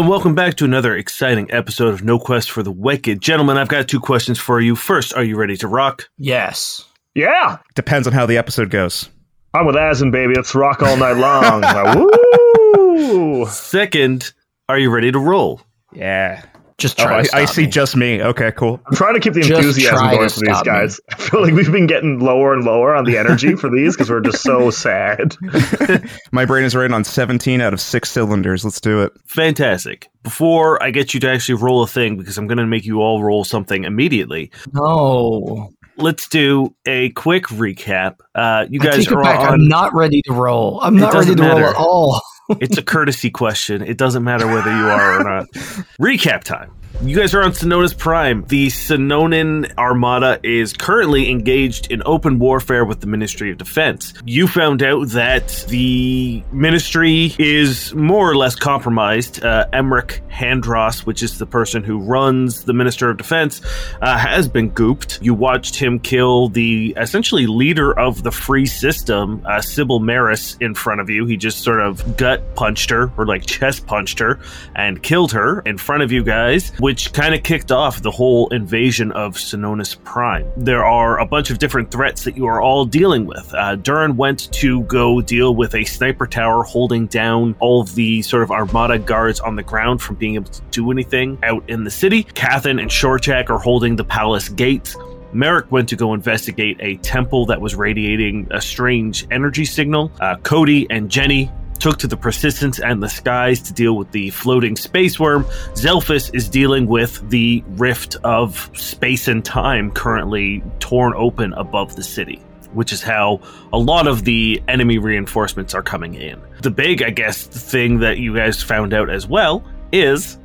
Hello and welcome back to another exciting episode of No Quest for the Wicked. Gentlemen, I've got two questions for you. First, are you ready to rock? Yes. Yeah, Depends on how the episode goes. I'm with Asin, baby. Let's rock all night long. Like, Woo! Second, are you ready to roll? Yeah. Just Oh, try I, to I stop see me. just me. Okay, cool. I'm trying to keep the Just enthusiasm going for these stop me. guys. I feel like we've been getting lower and lower on the energy for these because we're just so sad. My brain is running on 17 out of six cylinders. Let's do it. Fantastic. Before I get you to actually roll a thing, because I'm going to make you all roll something immediately, No. let's do a quick recap. Uh, you guys are back. on. I'm not ready to roll. I'm not ready doesn't to roll at all. It's a courtesy question. It doesn't matter whether you are or not. Recap time. You guys are on Synonus Prime. The Sononan Armada is currently engaged in open warfare with the Ministry of Defense. You found out that the ministry is more or less compromised. Uh, Emmerich Handros, which is the person who runs the Minister of Defense, uh, has been gooped. You watched him kill the essentially leader of the free system, uh, Sybil Maris, in front of you. He just sort of gut punched her, or like chest punched her, and killed her in front of you guys, which kind of kicked off the whole invasion of Synonus Prime. There are a bunch of different threats that you are all dealing with. Uh, Durrin went to go deal with a sniper tower holding down all of the sort of Armada guards on the ground from being able to do anything out in the city. Cathan and Shortjack are holding the palace gates. Merrick went to go investigate a temple that was radiating a strange energy signal. Uh, Cody and Jenny took to the persistence and the skies to deal with the floating space worm. Zelphus is dealing with the rift of space and time currently torn open above the city. Which is how a lot of the enemy reinforcements are coming in. The big, I guess, thing that you guys found out as well is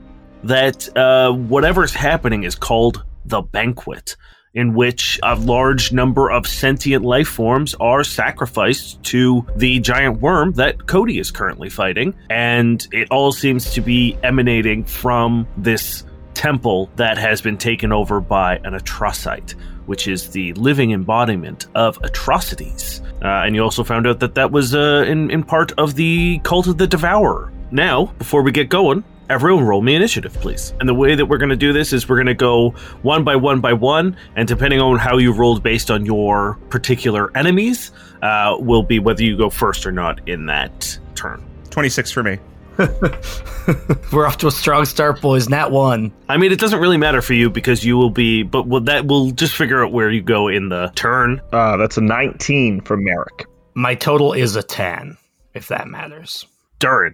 that uh, whatever's happening is called the banquet in which a large number of sentient life forms are sacrificed to the giant worm that Cody is currently fighting. And it all seems to be emanating from this temple that has been taken over by an atrocyte, which is the living embodiment of atrocities. Uh, and you also found out that that was uh, in, in part of the cult of the devourer. Now, before we get going, Everyone roll me initiative, please. And the way that we're going to do this is we're going to go one by one by one, and depending on how you rolled based on your particular enemies, uh, will be whether you go first or not in that turn. 26 for me. We're off to a strong start, boys. Nat one. I mean, it doesn't really matter for you because you will be, but we'll, that we'll just figure out where you go in the turn. Uh, that's a 19 for Merrick. My total is a ten, if that matters. Durrin.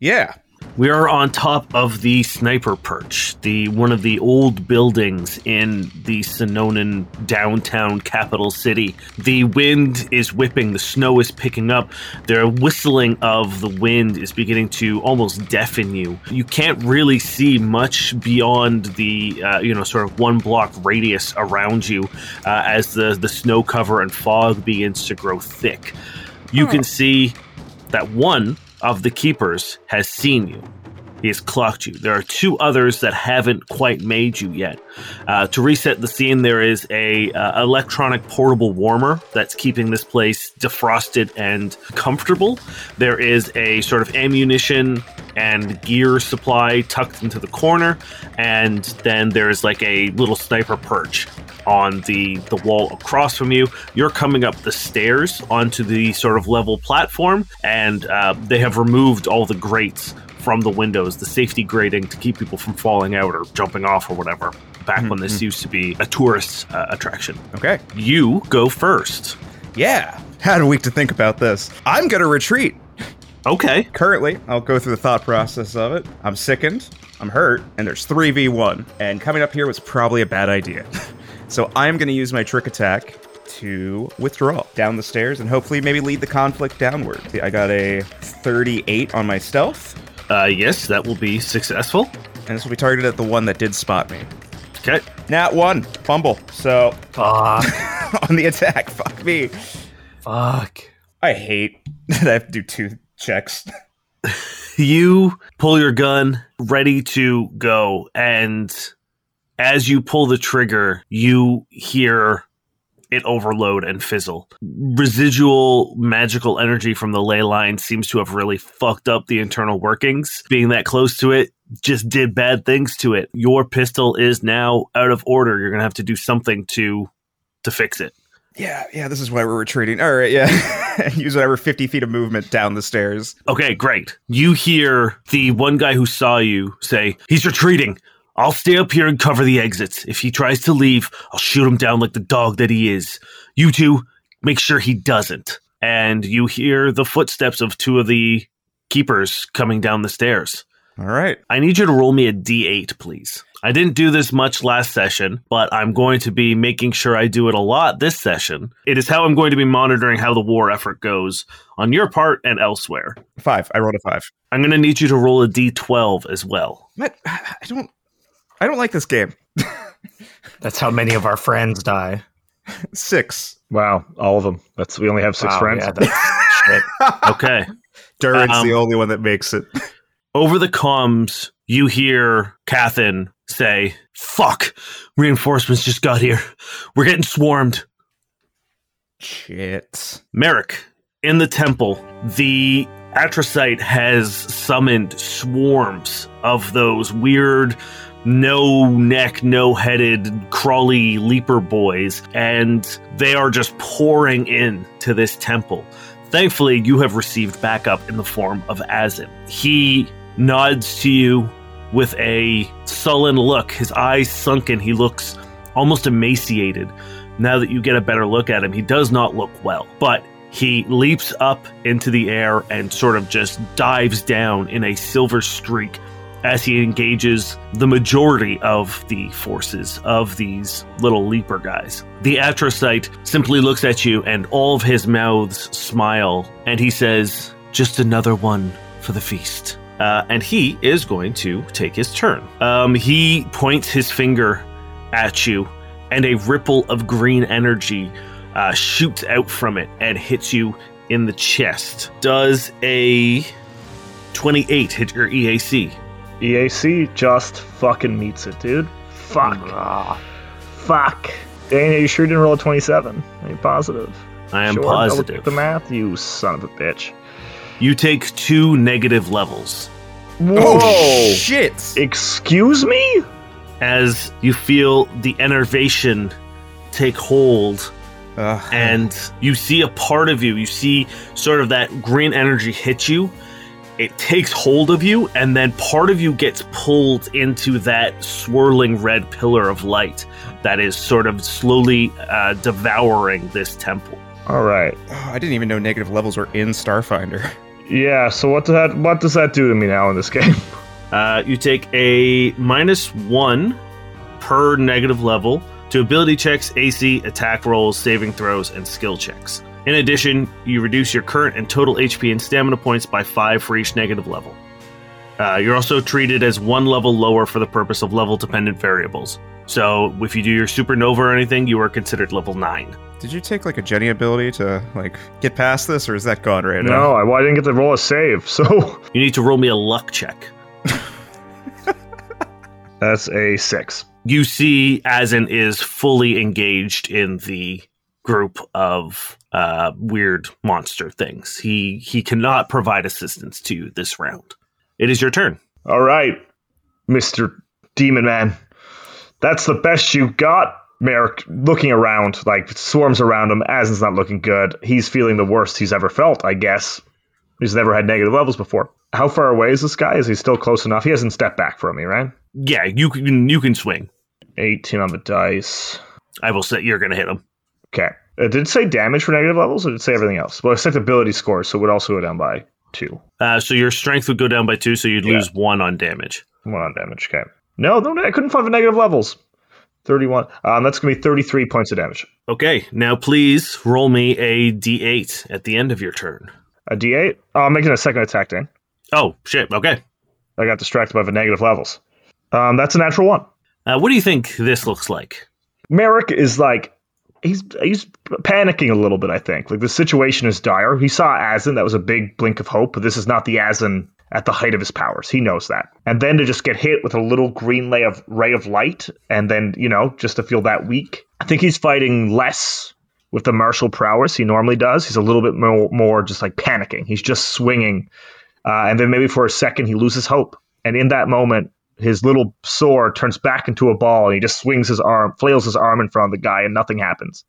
Yeah. We are on top of the sniper perch, the one of the old buildings in the Sononan downtown capital city. The wind is whipping, the snow is picking up. The whistling of the wind is beginning to almost deafen you. You can't really see much beyond the uh, you know sort of one block radius around you uh, as the the snow cover and fog begins to grow thick. You can see that one of the keepers has seen you. He has clocked you. There are two others that haven't quite made you yet. Uh, to reset the scene, there is a uh, electronic portable warmer that's keeping this place defrosted and comfortable. There is a sort of ammunition and gear supply tucked into the corner, and then there's like a little sniper perch on the the wall across from you. You're coming up the stairs onto the sort of level platform, and uh, they have removed all the grates from the windows, the safety grating to keep people from falling out or jumping off or whatever. Back when this used to be a tourist uh, attraction. Okay. You go first. Yeah. Had a week to think about this. I'm going to retreat. Okay. Currently, I'll go through the thought process of it. I'm sickened, I'm hurt, and there's 3v1. And coming up here was probably a bad idea. so I'm going to use my trick attack to withdraw down the stairs and hopefully maybe lead the conflict downward. I got a 38 on my stealth, Uh, yes, that will be successful. and this will be targeted at the one that did spot me. Okay. Nat 1, fumble. So Fuck. on the attack, fuck me. Fuck. I hate that I have to do two checks. you pull your gun ready to go and as you pull the trigger you hear it overload and fizzle. Residual magical energy from the ley line seems to have really fucked up the internal workings. Being that close to it just did bad things to it. Your pistol is now out of order. You're going to have to do something to to fix it. Yeah, yeah, this is why we're retreating. All right, yeah. Use whatever 50 feet of movement down the stairs. Okay, great. You hear the one guy who saw you say, He's retreating. I'll stay up here and cover the exits. If he tries to leave, I'll shoot him down like the dog that he is. You two, make sure he doesn't. And you hear the footsteps of two of the keepers coming down the stairs. All right. I need you to roll me a d8, please. I didn't do this much last session, but I'm going to be making sure I do it a lot this session. It is how I'm going to be monitoring how the war effort goes on your part and elsewhere. Five. I rolled a five. I'm going to need you to roll a d12 as well. Matt, I don't. I don't like this game. That's how many of our friends die. Six. Wow, all of them. That's we only have six Wow, friends. yeah, that's shit. Okay. Durrin's Um, the only one that makes it. Over the comms, you hear Cathin say, Fuck! Reinforcements just got here. We're getting swarmed. Shit. Merrick, in the temple, the Atrocyte has summoned swarms of those weird, no neck, no headed, crawly leaper boys, and they are just pouring in to this temple. Thankfully, you have received backup in the form of Azim. He nods to you with a sullen look, his eyes sunken. He looks almost emaciated. Now that you get a better look at him, he does not look well, but he leaps up into the air and sort of just dives down in a silver streak as he engages the majority of the forces of these little leaper guys. The Atrocyte simply looks at you and all of his mouths smile and he says, Just another one for the feast. Uh, and he is going to take his turn. Um, he points his finger at you, and a ripple of green energy uh, shoots out from it and hits you in the chest. Does a 28 hit your EAC? EAC just fucking meets it, dude. Fuck. Ah, Fuck. Dana, you sure didn't roll a 27? Are you positive? I am sure, positive. The math, you son of a bitch. You take two negative levels Whoa! Oh, shit. Excuse me? as you feel the enervation take hold Ugh. and you see a part of you, you see sort of that green energy hit you. It takes hold of you, and then part of you gets pulled into that swirling red pillar of light that is sort of slowly uh, devouring this temple. All right. Oh, I didn't even know negative levels were in Starfinder. Yeah. So what does that what does that do to me now in this game? Uh, you take a minus one per negative level to ability checks, AC, attack rolls, saving throws, and skill checks. In addition, you reduce your current and total HP and stamina points by five for each negative level. Uh, you're also treated as one level lower for the purpose of level dependent variables. So if you do your supernova or anything, you are considered level nine. Did you take like a Jenny ability to like get past this, or is that gone right now? no. I, well, I didn't get to roll a save, so You need to roll me a luck check. that's a six. you see Azin is fully engaged in the group of uh, weird monster things. He he cannot provide assistance to you this round. It is your turn. All right, Mister Demon Man, that's the best you got. Merrick looking around, like swarms around him. Asin's not looking good. He's feeling the worst he's ever felt, I guess. He's never had negative levels before. How far away is this guy? Is he still close enough? He hasn't stepped back from me, right? Yeah, you can you can swing. 18 on the dice. I will say you're going to hit him. Okay. Uh, did it say damage for negative levels or did it say everything else? Well, it said ability scores, so it would also go down by two. Uh, so your strength would go down by two, so you'd Yeah. lose one on damage. One on damage. Okay. No, no, I couldn't find the negative levels. 31. Um, that's going to be 33 points of damage. Okay, now please roll me a d8 at the end of your turn. A d8. Oh, I'm making a second attack, Dan. Oh shit! Okay, I got distracted by the negative levels. Um, that's a natural one. uh, what do you think this looks like? Merrick is like he's he's panicking a little bit. I think like the situation is dire. He saw Azin. That was a big blink of hope, but this is not the Azin at the height of his powers. He knows that. And then to just get hit with a little green ray of ray of light, and then you know just to feel that weak. I think he's fighting less with the martial prowess he normally does. He's a little bit more, more just like panicking. He's just swinging. Uh, and then maybe for a second, he loses hope. And in that moment, his little sword turns back into a ball and he just swings his arm, flails his arm in front of the guy, and nothing happens.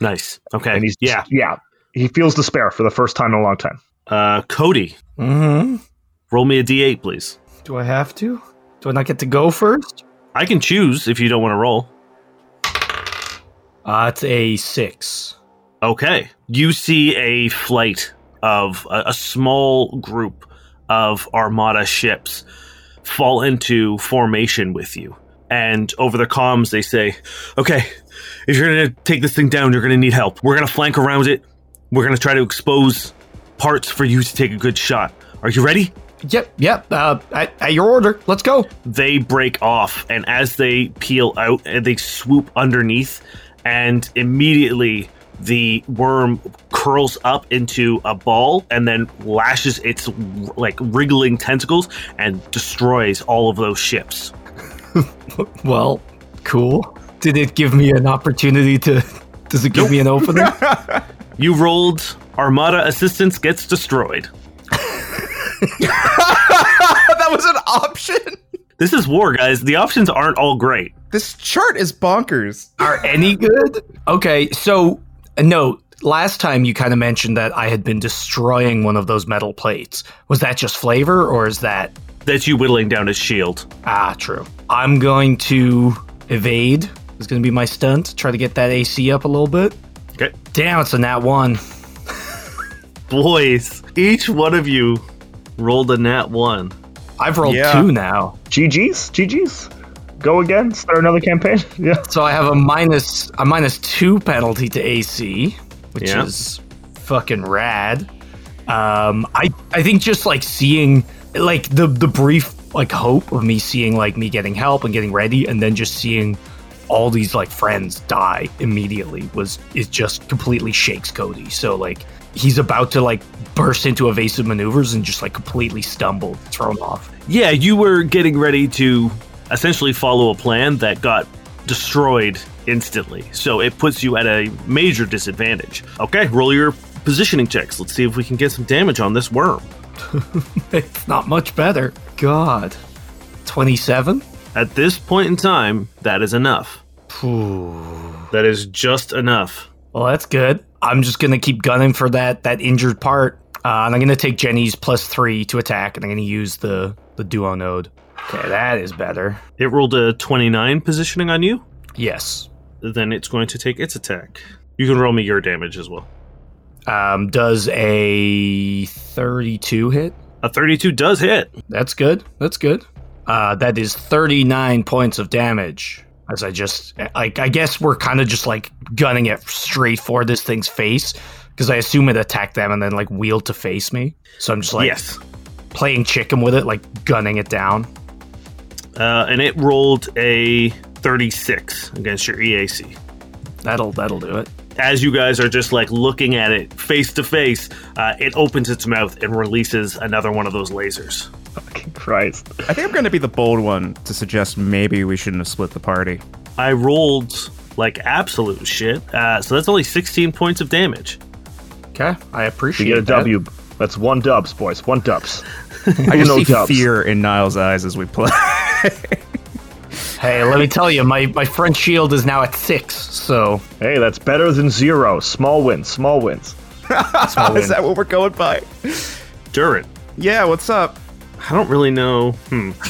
Nice. Okay. And he's, yeah. yeah. He feels despair for the first time in a long time. Uh, Cody, Mm-hmm. roll me a d8, please. Do I have to? Do I not get to go first? I can choose if you don't want to roll. Uh, it's a six. Okay. You see a flight of a, a small group of Armada ships fall into formation with you. And over the comms, they say, okay, if you're going to take this thing down, you're going to need help. We're going to flank around it. We're going to try to expose parts for you to take a good shot. Are you ready? Yep, yep. Uh, at, at your order. Let's go. they break off and as they peel out and they swoop underneath and immediately the worm curls up into a ball and then lashes its like wriggling tentacles and destroys all of those ships Well, cool. Did it give me an opportunity to? Does it give me an opening? you rolled armada assistance gets destroyed that was an option. this is war guys the options aren't all great This chart is bonkers. Are any good? Okay, so a note. Last time you kind of mentioned that I had been destroying one of those metal plates. Was that just flavor, or is that that's you whittling down his shield ah true? I'm going to evade. Is going to be my stunt. Try to get that AC up a little bit. okay Damn, it's a nat one. boys each one of you rolled a nat one I've rolled Yeah. two now. GG's? GG's? Go again? Start another campaign? Yeah. So I have a minus a minus two penalty to AC, which Yeah. is fucking rad. Um, I I think just like seeing like the the brief like hope of me seeing like me getting help and getting ready, and then just seeing all these like friends die immediately was is just completely shakes Cody. So like he's about to like burst into evasive maneuvers and just like completely stumble, thrown off. Yeah, you were getting ready to essentially follow a plan that got destroyed instantly. So it puts you at a major disadvantage. Okay, roll your positioning checks. Let's see if we can get some damage on this worm. It's not much better. God, twenty seven. At this point in time, that is enough. That is just enough. Well, that's good. I'm just gonna keep gunning for that that injured part, uh, and I'm gonna take Jenny's plus three to attack, and I'm gonna use the the duo node. Okay, that is better. It rolled a 29 positioning on you. Yes. Then it's going to take its attack. You can roll me your damage as well. Um, does a 32 hit? A 32 does hit. That's good. That's good. Uh, that is 39 points of damage. As I just like, I guess we're kind of just like gunning it straight for this thing's face because I assume it attacked them and then like wheeled to face me. So I'm just like yes. playing chicken with it, like gunning it down. Uh, and it rolled a 36 against your EAC. That'll that'll do it. as you guys are just like looking at it face to face, uh, it opens its mouth and releases another one of those lasers. Fucking Christ. I think I'm going to be the bold one to suggest maybe we shouldn't have split the party. I rolled like absolute shit, uh, so that's only 16 points of damage. Okay, I You appreciate get a that. W. That's one dubs, boys. One dubs. I just no see dubs. fear in Niall's eyes as we play. Hey, let me tell you, my my front shield is now at six. So Hey, that's better than zero. Small wins. Small wins. Is that what we're going by? Durrin, Yeah, what's up? I don't really know. Hmm.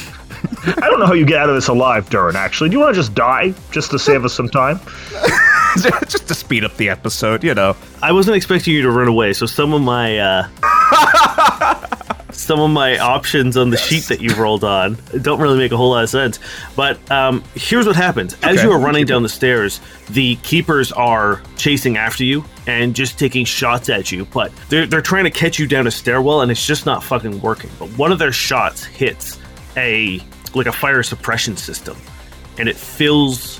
I don't know how you get out of this alive, Durrin, actually. Do you want to just die just to save us some time? just to speed up the episode, you know. I wasn't expecting you to run away, so some of my uh, some of my options on the sheet that you've rolled on don't really make a whole lot of sense. But um, here's what happens: as Okay. you are running down the stairs, the keepers are chasing after you and just taking shots at you. But they're they're trying to catch you down a stairwell, and it's just not fucking working. But one of their shots hits a like a fire suppression system, and it fills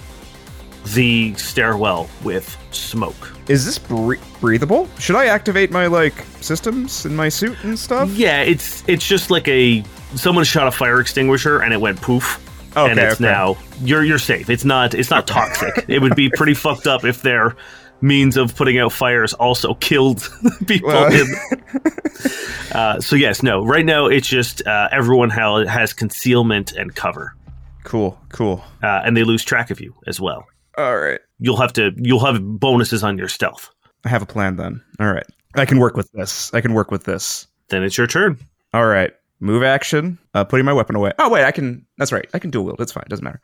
the stairwell with smoke. Is this bre- breathable? Should I activate my like systems in my suit and stuff? Yeah, it's it's just like a someone shot a fire extinguisher and it went poof. Okay, and it's okay. now you're you're safe. It's not it's not toxic. it would be pretty fucked up if their means of putting out fires also killed people. Well- in, uh, so yes, no. Right now, it's just uh, everyone ha- has concealment and cover, Cool, cool. uh, and they lose track of you as well. All right. You'll have to you'll have bonuses on your stealth. I have a plan then. All right. I can work with this. I can work with this. Then it's your turn. All right. Move action. Uh, putting my weapon away. Oh wait, I can. That's right. I can dual wield. It's fine. Doesn't matter.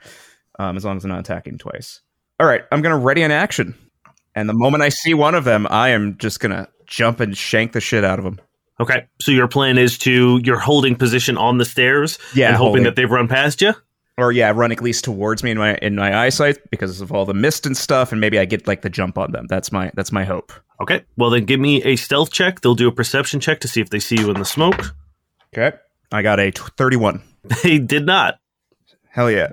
Um, as long as I'm not attacking twice. All right. I'm gonna ready an action. And the moment I see one of them, I am just gonna jump and shank the shit out of them. Okay, so your plan is to you're holding position on the stairs Yeah, and hoping holding. that they've run past you. Or yeah, run at least towards me in my in my eyesight because of all the mist and stuff, and maybe I get like the jump on them. That's my that's my hope. Okay, well then give me a stealth check. They'll do a perception check to see if they see you in the smoke. Okay. I got a t- 31. They did not. Hell yeah.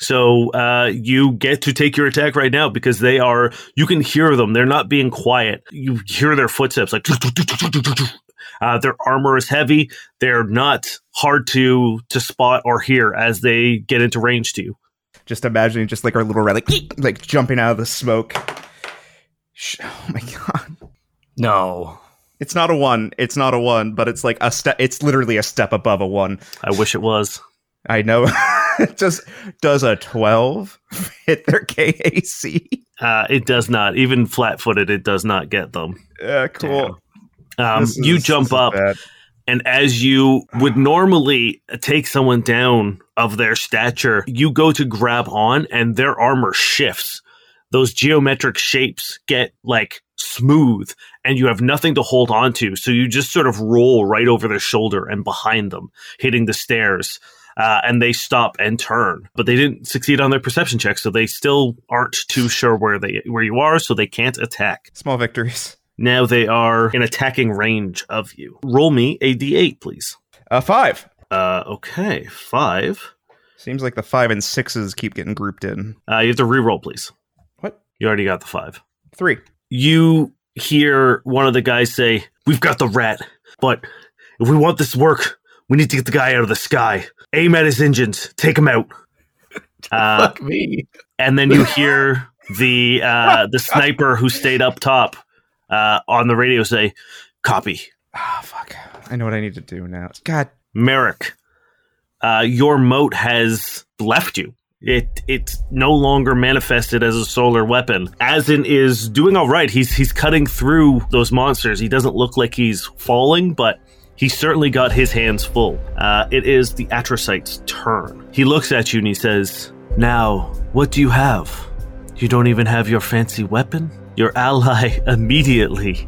So uh, you get to take your attack right now because they are. You can hear them. They're not being quiet. You hear their footsteps like. Uh, their armor is heavy. They're not hard to to spot or hear as they get into range to you. Just imagining just like our little red, like, like jumping out of the smoke. Oh my god. No. It's not a one. It's not a one, but it's like a step. It's literally a step above a one. I wish it was. I know. it just does a 12 hit their KAC. Uh, it does not. Even flat footed, it does not get them. Yeah, cool. Um, This you jump up, bad. and as you would normally take someone down of their stature, you go to grab on, and their armor shifts. Those geometric shapes get like smooth, and you have nothing to hold on to. So you just sort of roll right over their shoulder and behind them, hitting the stairs. Uh, and they stop and turn, but they didn't succeed on their perception check, so they still aren't too sure where they where you are, so they can't attack. Small victories. Now they are in attacking range of you. Roll me a d8, please. Uh, five. Uh, okay, five. Seems like the five and sixes keep getting grouped in. Uh, you have to re-roll, please. What? You already got the five. Three. You hear one of the guys say, "We've got the rat, but if we want this to work, we need to get the guy out of the sky. Aim at his engines, take him out." Uh, Fuck me. and then you hear the uh, the sniper who stayed up top uh, on the radio say, "Copy." Ah, fuck. I know what I need to do now. God. Merrick, uh, your mote has left you. It it's no longer manifested as a solar weapon. Azin is doing all right. He's he's cutting through those monsters. He doesn't look like he's falling, but he certainly got his hands full. Uh, it is the Atrocyte's turn. He looks at you and he says, "Now, what do you have? You don't even have your fancy weapon. Your ally immediately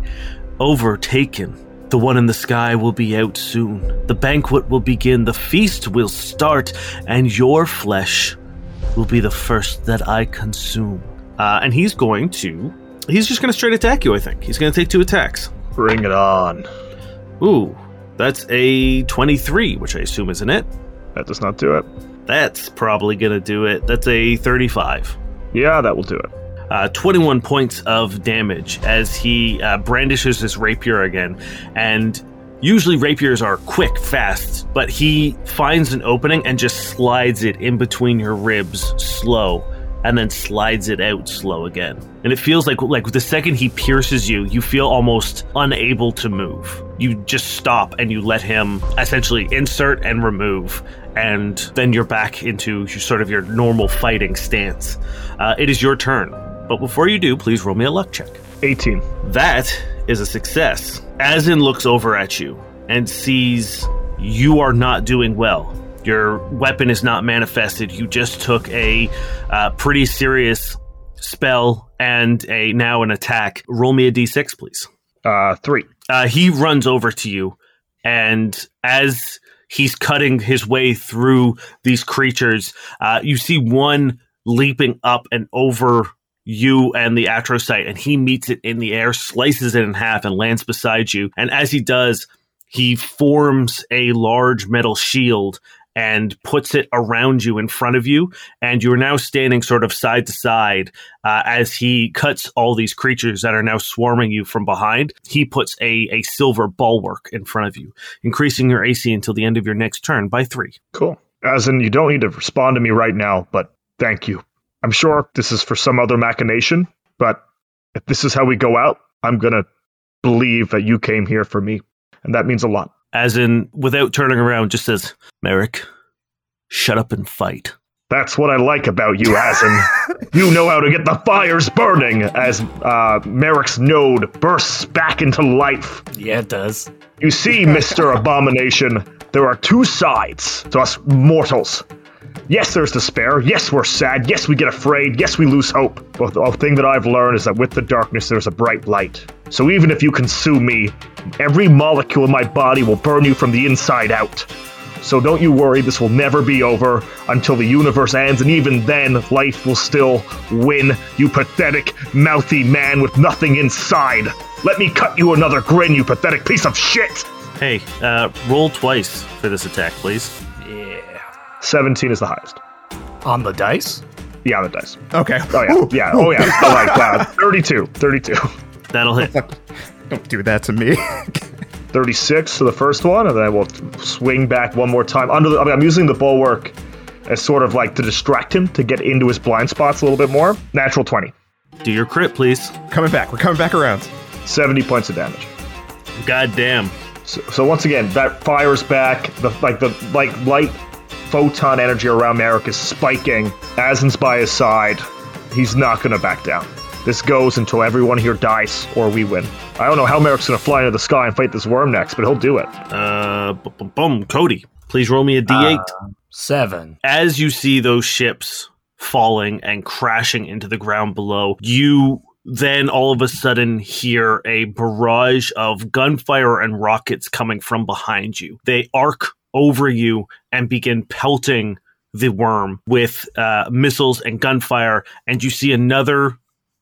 overtaken." The one in the sky will be out soon. The banquet will begin, the feast will start, and your flesh will be the first that I consume. Uh, and he's going to. He's just going to straight attack you, I think. He's going to take two attacks. Bring it on. Ooh, that's a 23, which I assume isn't it. That does not do it. That's probably going to do it. That's a 35. Yeah, that will do it. Uh, 21 points of damage as he uh, brandishes his rapier again. And usually rapiers are quick, fast, but he finds an opening and just slides it in between your ribs slow. And then slides it out slow again, and it feels like like the second he pierces you, you feel almost unable to move. You just stop and you let him essentially insert and remove, and then you're back into sort of your normal fighting stance. Uh, it is your turn. But before you do, please roll me a luck check. 18. That is a success. Asin looks over at you and sees you are not doing well. Your weapon is not manifested. You just took a uh, pretty serious spell and a now an attack. Roll me a d6, please. Uh, 3. Uh, he runs over to you, and as he's cutting his way through these creatures, uh, you see one leaping up and over you and the atrocyte, and he meets it in the air, slices it in half, and lands beside you. And as he does, he forms a large metal shield and puts it around you in front of you and you're now standing sort of side to side uh, as he cuts all these creatures that are now swarming you from behind he puts a, a silver bulwark in front of you increasing your ac until the end of your next turn by three Cool. As in, you don't need to respond to me right now, but thank you. I'm sure this is for some other machination, but If this is how we go out, I'm gonna believe that you came here for me, and that means a lot. As in, without turning around, just says, Merrick, shut up and fight. That's what I like about you, Asin. you know how to get the fires burning as uh, Merrick's node bursts back into life. Yeah, it does. You see, Mr. Abomination, there are two sides to us mortals. Yes, there's despair. Yes, we're sad. Yes, we get afraid. Yes, we lose hope. But the thing that I've learned is that with the darkness, there's a bright light. So even if you consume me, every molecule in my body will burn you from the inside out. So don't you worry, this will never be over until the universe ends, and even then, life will still win, you pathetic, mouthy man with nothing inside. Let me cut you another grin, you pathetic piece of shit! Hey, uh, roll twice for this attack, please. Yeah. 17 is the highest. On the dice? Yeah, on the dice. Okay. Oh, yeah. Yeah. Oh, yeah. Oh, my God. 32. 32. That'll hit. Don't do that to me. 36 to the first one, and then I will swing back one more time. Under the, I mean, I'm using the bulwark as sort of like to distract him to get into his blind spots a little bit more. Natural 20. Do your crit, please. coming back. We're coming back around. 70 points of damage. God damn. So, so once again, that fires back. The like the like light photon energy around Merrick is spiking. Asin's by his side. He's not gonna back down. This goes until everyone here dies or we win. I don't know how Merrick's gonna fly into the sky and fight this worm next, but he'll do it. Uh, boom, boom, boom. Cody, please roll me a d8. Seven. As you see those ships falling and crashing into the ground below, you then all of a sudden hear a barrage of gunfire and rockets coming from behind you. They arc over you and begin pelting the worm with uh, missiles and gunfire, and you see another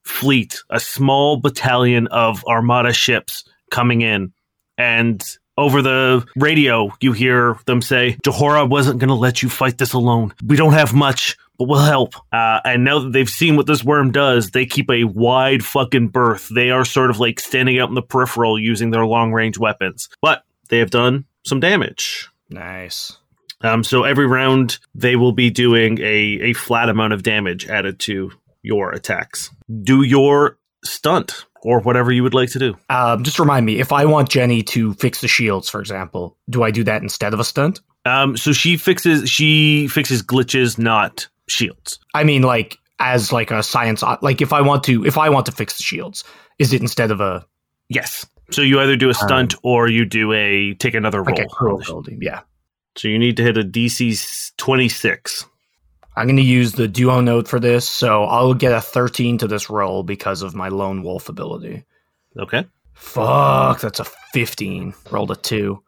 fleet, a small battalion of armada ships coming in. And over the radio, you hear them say, Johora wasn't going to let you fight this alone. We don't have much, but we'll help. Uh, and now that they've seen what this worm does, they keep a wide fucking berth. They are sort of like standing out in the peripheral using their long range weapons. But they have done some damage. Nice. Um, so every round, they will be doing a, a flat amount of damage added to your attacks. Do your stunt or whatever you would like to do. Um, just remind me, if I want Jenny to fix the shields, for example, do I do that instead of a stunt? Um, so she fixes she fixes glitches, not shields. I mean, like as like a science, like if I want to, if I want to fix the shields, is it instead of a Yes. So you either do a stunt um, or you do a take another roll. like a building? Yeah, So you need to hit a DC twenty six. I'm going to use the duo node for this, so I'll get a 13 to this roll because of my lone wolf ability. Okay. Fuck, that's a 15. Rolled a two.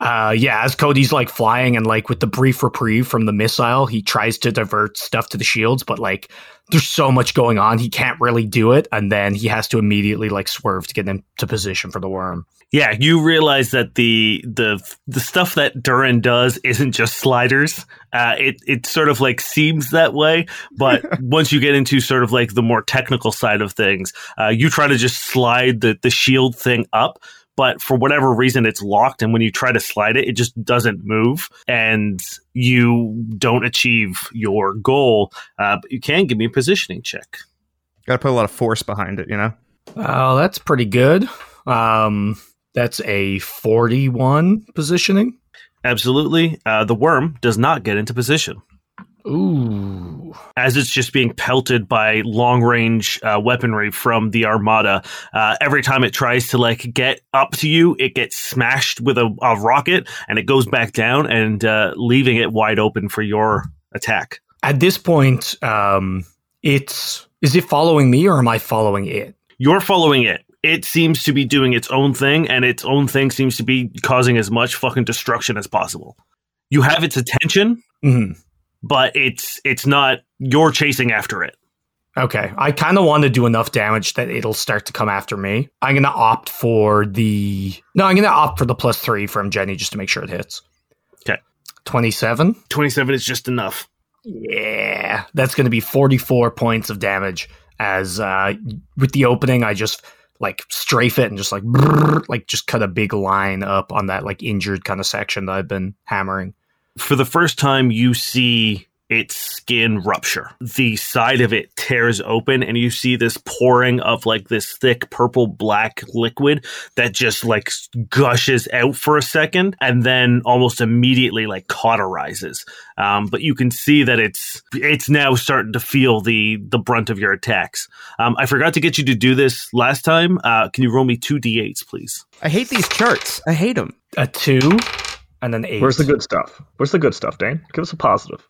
Uh, yeah, as Cody's like flying and like with the brief reprieve from the missile, he tries to divert stuff to the shields, but like there's so much going on, he can't really do it, and then he has to immediately like swerve to get into position for the worm. Yeah, you realize that the the the stuff that Duran does isn't just sliders. Uh, it it sort of like seems that way, but once you get into sort of like the more technical side of things, uh, you try to just slide the the shield thing up. But for whatever reason, it's locked, and when you try to slide it, it just doesn't move, and you don't achieve your goal. Uh, but you can give me a positioning check. Got to put a lot of force behind it, you know. Oh, that's pretty good. Um, that's a 41 positioning. Absolutely, uh, the worm does not get into position. Ooh. as it's just being pelted by long range uh, weaponry from the armada. Uh, every time it tries to like get up to you, it gets smashed with a, a rocket and it goes back down and uh, leaving it wide open for your attack. At this point, um, it's is it following me or am I following it? You're following it. It seems to be doing its own thing, and its own thing seems to be causing as much fucking destruction as possible. You have its attention, hmm but it's it's not. You're chasing after it. Okay, I kind of want to do enough damage that it'll start to come after me. I'm gonna opt for the no. I'm gonna opt for the plus three from Jenny just to make sure it hits. Okay. twenty-seven. Twenty-seven is just enough. Yeah, that's gonna be forty-four points of damage. As uh, with the opening, I just like strafe it and just like brrr, like just cut a big line up on that like injured kind of section that I've been hammering. For the first time you see its skin rupture. The side of it tears open and you see this pouring of like this thick purple black liquid that just like gushes out for a second and then almost immediately like cauterizes. Um, but you can see that it's it's now starting to feel the the brunt of your attacks. Um, I forgot to get you to do this last time. Uh, can you roll me two d8s, please? I hate these charts. I hate them. A two and an eight. Where's the good stuff? Where's the good stuff, Dane? Give us a positive.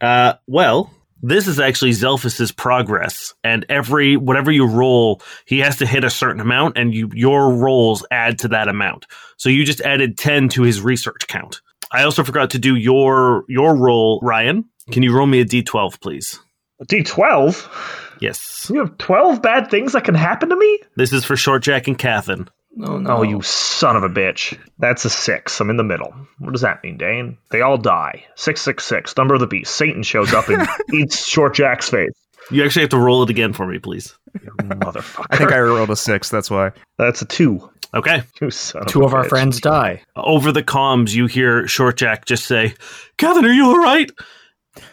Uh, well, this is actually Zelphus's progress, and every whatever you roll, he has to hit a certain amount, and you your rolls add to that amount. So you just added ten to his research count. I also forgot to do your your roll, Ryan. Can you roll me a d12, please? D12? Yes. You have 12 bad things that can happen to me? This is for Short Jack and Cathin. Oh, oh no! Oh, you son of a bitch. That's a six. I'm in the middle. What does that mean, Dane? They all die. 666, number of the beast. Satan shows up and eats Short Jack's face. You actually have to roll it again for me, please. You motherfucker. I think I rolled a six. That's why. That's a two. Okay. You son Two a of our bitch. friends die. Over the comms, you hear Short Jack just say, Cathin, are you all right?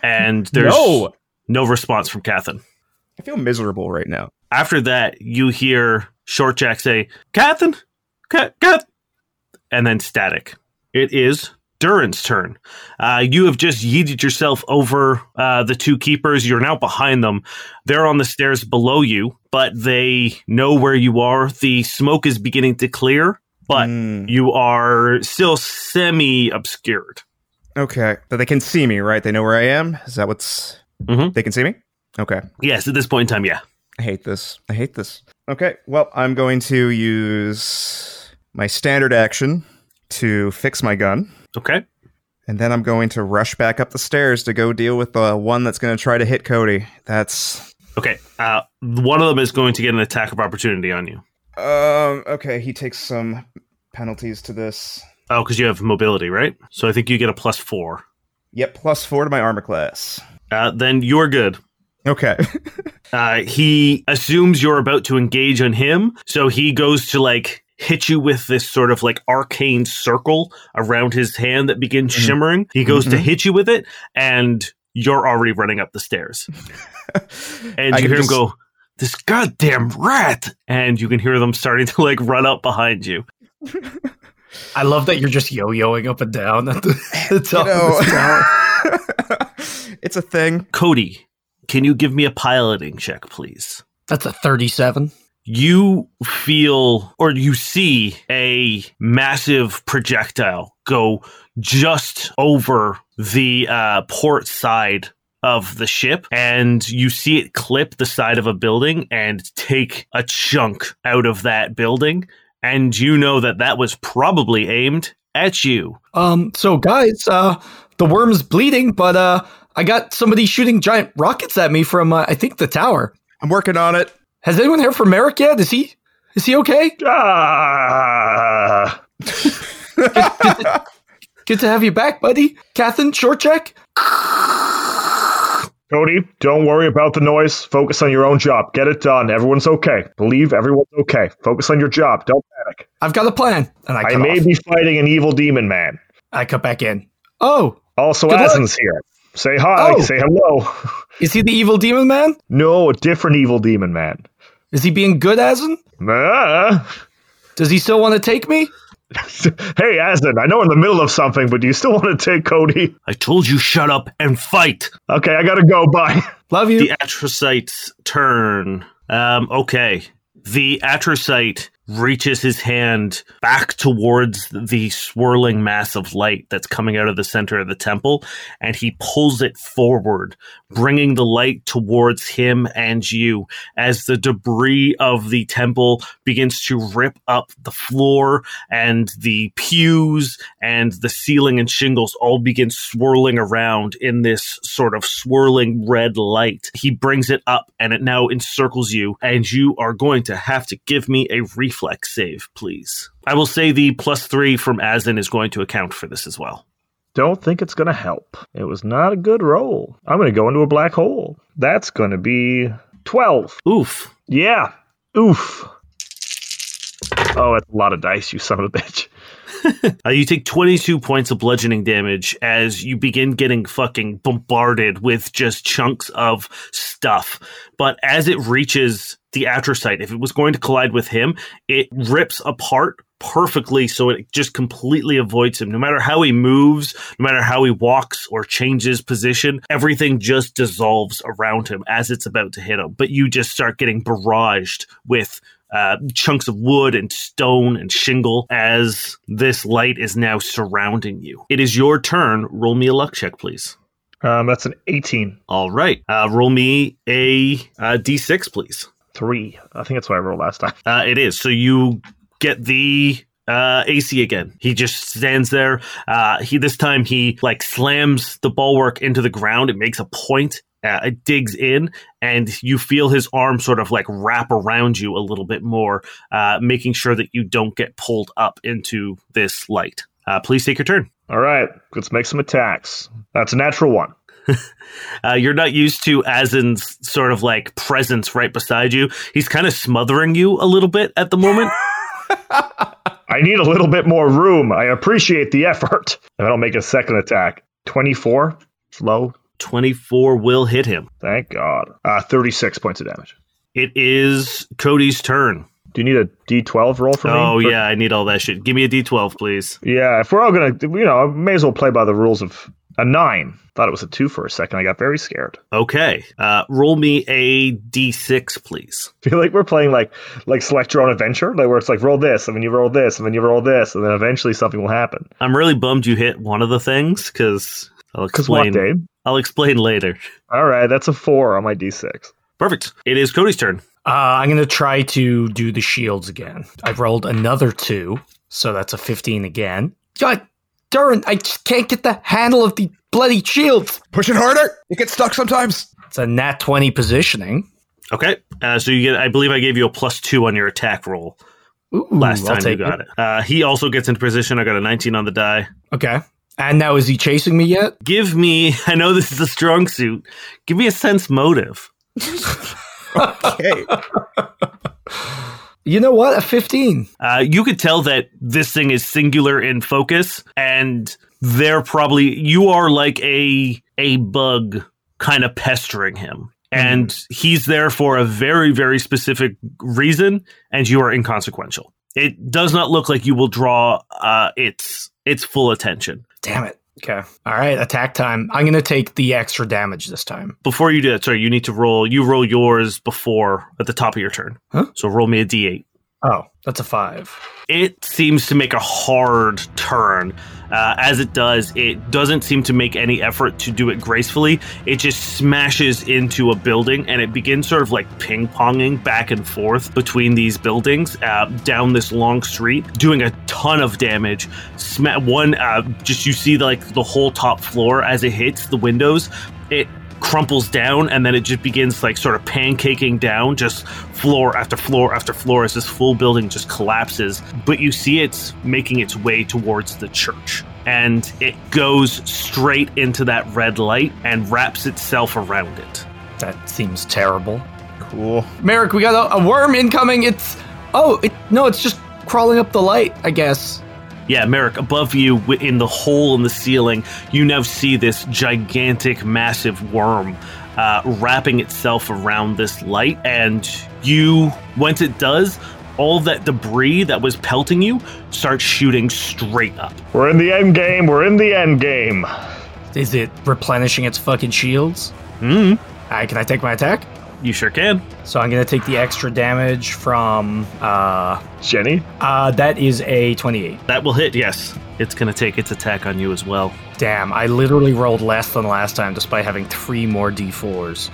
And there's No! no response from Cathin. I feel miserable right now. After that, you hear Short Jack say, Cathin? Cat, Cat? And then static. It is Durrin's turn. Uh, you have just yeeted yourself over uh, the two keepers. You're now behind them. They're on the stairs below you, but they know where you are. The smoke is beginning to clear, but Mm, you are still semi obscured. okay, but they can see me, right? They know where I am. Is that what's? Mhm. They can see me. Okay. Yes, at this point in time, yeah. I hate this. I hate this. Okay, well, I'm going to use my standard action to fix my gun, Okay. and then I'm going to rush back up the stairs to go deal with the one that's going to try to hit Cody. That's Okay. Uh, one of them is going to get an attack of opportunity on you. um okay. He takes some penalties to this. Oh, because you have mobility, right? So I think you get a plus four. Yep, plus four to my armor class. Uh, then you're good. Okay. Uh, he assumes you're about to engage on him, so he goes to like hit you with this sort of like arcane circle around his hand that begins Mhm. shimmering. He goes to Mhm. hit you with it, and you're already running up the stairs. And I you can hear just- him go, "This goddamn rat!" And you can hear them starting to like run up behind you. I love that you're just yo-yoing up and down at the, the You top of this tower. know, it's a thing. Cody, can you give me a piloting check, please? That's a 37. you feel or you see a massive projectile go just over the uh, port side of the ship and you see it clip the side of a building and take a chunk out of that building and you know that that was probably aimed at you Um, so guys, uh, the worm's bleeding, but uh, I got somebody shooting giant rockets at me from uh, I think the tower. I'm working on it. Has anyone heard from Merrick yet? Is he is he okay? Ah, Good to have you back, buddy. Catherine, Short Jack. Cody, don't worry about the noise. Focus on your own job. Get it done. Everyone's okay. Believe everyone's okay. Focus on your job. Don't panic. I've got a plan. And I I may off. be fighting an evil demon man. I cut back in. Oh, Also, Good luck. Asin's here. Say hi. Oh. Say hello. is he the evil demon man? no, a different evil demon man. Is he being good, Asin? Ah. Does he still want to take me? hey, Asin, I know we're in the middle of something, but do you still want to take Cody? i told you shut up and fight Okay, I gotta go. Bye. Love you. the atrocyte's turn. Um, okay. The atrocyte reaches his hand back towards the swirling mass of light that's coming out of the center of the temple, and he pulls it forward, bringing the light towards him and you as the debris of the temple begins to rip up the floor and the pews and the ceiling and shingles all begin swirling around in this sort of swirling red light. He brings it up and it now encircles you, and you are going to have to give me a reflex save, please. I will say the plus three from Azin is going to account for this as well. Don't think it's gonna help. It was not a good roll. I'm gonna go into a black hole. That's gonna be 12. Oof. Yeah. Oof. Oh, that's a lot of dice, you son of a bitch. Uh, you take 22 points of bludgeoning damage as you begin getting fucking bombarded with just chunks of stuff. But as it reaches the atrocyte, if it was going to collide with him, it rips apart perfectly so it just completely avoids him. No matter how he moves, no matter how he walks or changes position, everything just dissolves around him as it's about to hit him. But you just start getting barraged with uh, chunks of wood and stone and shingle as this light is now surrounding you. It is your turn. Roll me a luck check, please. Um, that's an 18. All right. Uh, roll me a uh, d6, please. Three. I think that's what I rolled last time. Uh, it is. So you get the uh, AC again. He just stands there. Uh, he this time he like slams the bulwark into the ground. It makes a point. Uh, it digs in, and you feel his arm sort of like wrap around you a little bit more, uh, making sure that you don't get pulled up into this light. Uh, please take your turn. All right, let's make some attacks. That's a natural one. Uh, you're not used to Azin's sort of like presence right beside you. He's kind of smothering you a little bit at the moment. I need a little bit more room. I appreciate the effort. And I'll make a second attack. 24. Slow. 24 will hit him. Thank God. Uh, 36 points of damage. It is Cody's turn. Do you need a D12 roll for me? Oh, yeah, I need all that shit. Give me a d12, please. Yeah, if we're all going to, you know, I may as well play by the rules of a nine. Thought it was a two for a second. I got very scared. Okay. Uh, roll me a d6, please. feel like we're playing like like select your own adventure, like where it's like roll this, and then you roll this, and then you roll this, and then eventually something will happen. I'm really bummed you hit one of the things because I'll Because what, explain. Dave? I'll explain later. All right, that's a four on my d6. Perfect. It is Cody's turn. Uh, I'm going to try to do the shields again. I've rolled another two, so that's a 15 again. God darn, I just can't get the handle of the bloody shields. Push it harder. It gets stuck sometimes. It's a nat 20 positioning. Okay. Uh, so you get, I believe I gave you a plus two on your attack roll Ooh, last I'll time you take got it. Uh, he also gets into position. I got a 19 on the die. Okay. And now is he chasing me yet? Give me, I know this is a strong suit. Give me a sense motive. Okay. You know what? A 15. Uh, you could tell that this thing is singular in focus, and they're probably you are like a a bug kind of pestering him, and he's there for a very very specific reason, and you are inconsequential. It does not look like you will draw uh, its its full attention. Damn it. Okay. All right. Attack time. I'm going to take the extra damage this time. Before you do that, sorry, you need to roll. You roll yours before at the top of your turn. Huh? So roll me a d8. Oh, that's a five. it seems to make a hard turn. Uh, as it does, it doesn't seem to make any effort to do it gracefully. It just smashes into a building and it begins sort of like ping ponging back and forth between these buildings uh, down this long street, doing a ton of damage. Sma- one, uh, just you see like the whole top floor as it hits the windows. It crumples down and then it just begins like sort of pancaking down just floor after floor after floor as this full building just collapses but you see it's making its way towards the church and it goes straight into that red light and wraps itself around it That seems terrible. Cool. Merrick, we got a, a worm incoming. It's. Oh, it, no, it's just crawling up the light, I guess. Yeah merrick above you in the hole in the ceiling you now see this gigantic massive worm uh, wrapping itself around this light and you once it does all that debris that was pelting you starts shooting straight up We're in the end game. We're in the end game. Is it replenishing its fucking shields? Hmm. All right, can I take my attack? You sure can So I'm going to take the extra damage from. Uh, Jenny, uh, that is a 28. that will hit yes it's going to take its attack on you as well Damn, I literally rolled less than last time despite having three more d4s.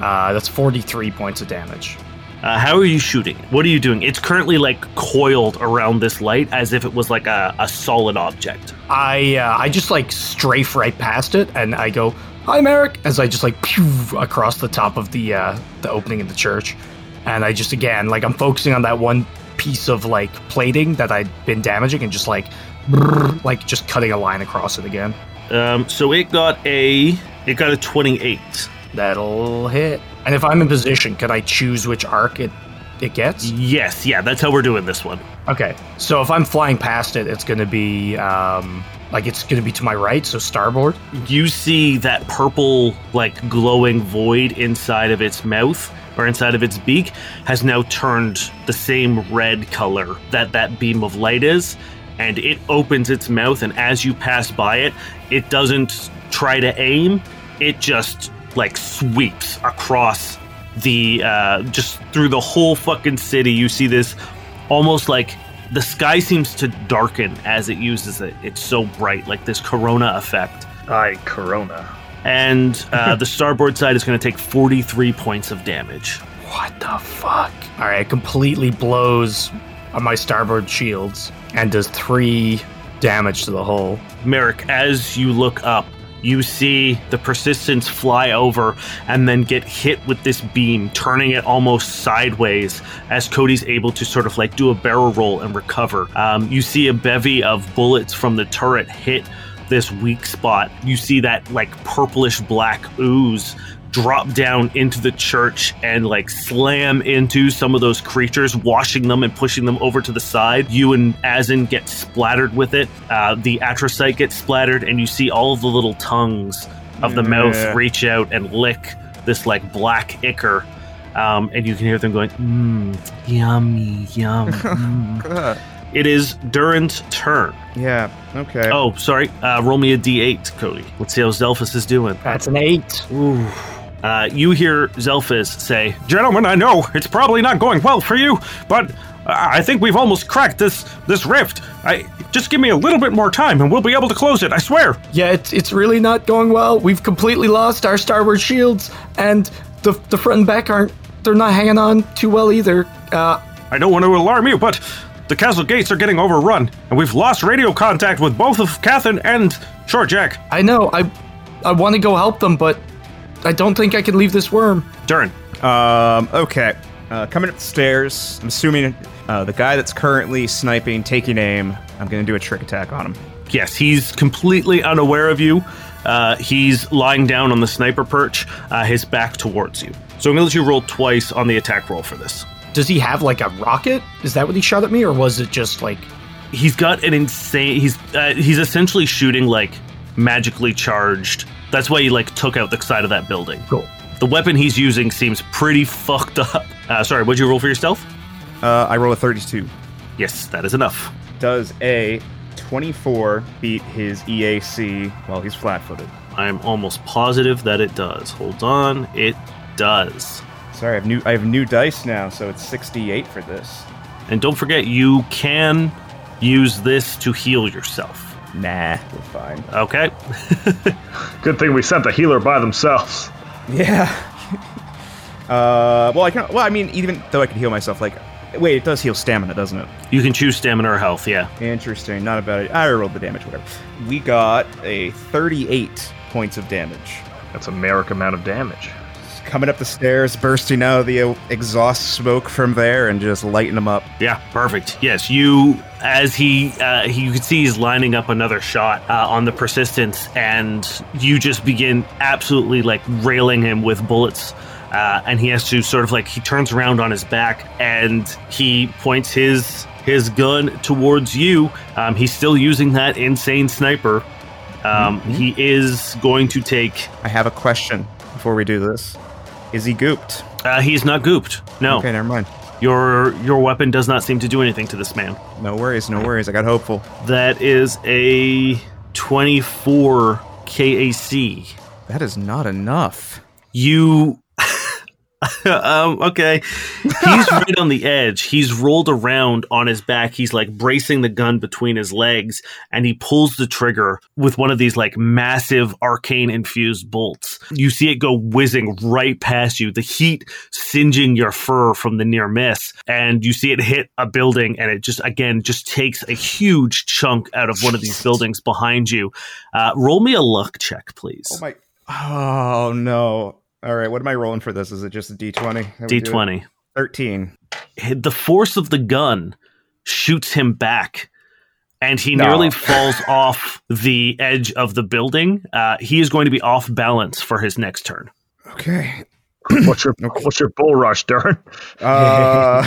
Uh, that's 43 points of damage. uh, how are you shooting what are you doing it's currently like coiled around this light as if it was like a, a solid object I uh, I just like strafe right past it, and I go, "Hi, Merrick," as I just like pew across the top of the uh, the opening in the church, and I just again like I'm focusing on that one piece of like plating that I'd been damaging, and just like brrr, like just cutting a line across it again. um, so it got a it got a 28 That'll hit. And if I'm in position, can I choose which arc it it gets? Yes, yeah, that's how we're doing this one. Okay, so if I'm flying past it, it's going to be um, like it's going to be to my right, so starboard. You see that purple, like glowing void inside of its mouth or inside of its beak has now turned the same red color that that beam of light is, and it opens its mouth. And as you pass by it, it doesn't try to aim; it just like sweeps across the uh, just through the whole fucking city. You see this almost like the sky seems to darken as it uses it. It's so bright, like this corona effect. Aye, Corona. And uh, the starboard side is going to take 43 points of damage. What the fuck? All right, it completely blows on my starboard shields and does three damage to the hull. Merrick, as you look up, you see the persistence fly over and then get hit with this beam, turning it almost sideways as Cody's able to sort of like do a barrel roll and recover. Um, you see a bevy of bullets from the turret hit this weak spot. You see that like purplish black ooze drop down into the church and like slam into some of those creatures, washing them and pushing them over to the side. You and Azin get splattered with it. Uh, the atrocyte gets splattered, and you see all of the little tongues of the Yeah. mouth reach out and lick this like black ichor. Um, and you can hear them going, mmm, yummy, yum. mm." It is Durrin's turn. yeah. Okay. Oh, sorry. Uh, roll me a d8, Cody. Let's see how Zelphus is doing. That's an eight. Ooh. Uh, you hear Zelphus say, Gentlemen, I know it's probably not going well for you, but I think we've almost cracked this this rift. I just give me a little bit more time and we'll be able to close it. I swear. Yeah, it's it's really not going well. We've completely lost our starboard shields, and the the front and back aren't. They're not hanging on too well either. Uh, I don't want to alarm you, but the castle gates are getting overrun, and we've lost radio contact with both of Catherine and Short Jack. I know. I I want to go help them, but I don't think I can leave this worm. Durrin. Um, okay. Uh, coming up the stairs, I'm assuming uh, the guy that's currently sniping, taking aim, I'm going to do a trick attack on him. Yes, he's completely unaware of you. Uh, he's lying down on the sniper perch, uh, his back towards you. So I'm going to let you roll twice on the attack roll for this. Does he have like a rocket? Is that what he shot at me, or was it just like? He's got an insane. He's uh, he's essentially shooting like magically charged. That's why he like took out the side of that building. Cool. The weapon he's using seems pretty fucked up. Uh, sorry, what'd you roll for your stealth? Uh, I roll a 32. Yes, that is enough. Does a 24 beat his EAC while he's flat footed? I'm almost positive that it does. Hold on, it does. Sorry, I have new I have new dice now, so it's 68 for this. And don't forget, you can use this to heal yourself. Nah, we're fine. Okay. Good thing we sent the healer by themselves. Yeah. uh, well, I can. Well, I mean, even though I can heal myself, like, wait, it does heal stamina, doesn't it? You can choose stamina or health, yeah. Interesting. Not about it. I rolled the damage, whatever. We got a 38 points of damage. That's a merrick amount of damage. Coming up the stairs, bursting out of the uh, exhaust smoke from there, and just lighting them up. Yeah, perfect. Yes, you as he uh, he, you can see he's lining up another shot uh, on the persistence, and you just begin absolutely like railing him with bullets. Uh, and he has to sort of like he turns around on his back and he points his his gun towards you. Um, he's still using that insane sniper. Um, He is going to take. I have a question before we do this. Is he gooped? Uh, he's not gooped. No, Okay, never mind. Your your weapon does not seem to do anything to this man. No worries, no worries. I got hopeful. That is a 24 KAC. That is not enough. You. um, okay. He's right on the edge. He's rolled around on his back. He's like bracing the gun between his legs and he pulls the trigger with one of these like massive arcane infused bolts. You see it go whizzing right past you, the heat singeing your fur from the near miss. And you see it hit a building and it just, again, just takes a huge chunk out of one of these buildings behind you. Uh, roll me a luck check, please. Oh my. Oh no. All right, what am I rolling for this? Is it just a d20? How we do it? D20. 13. the force of the gun shoots him back and he No. nearly falls off the edge of the building. Uh, he is going to be off balance for his next turn. Okay. What's your what's your bull rush, Darren? Uh,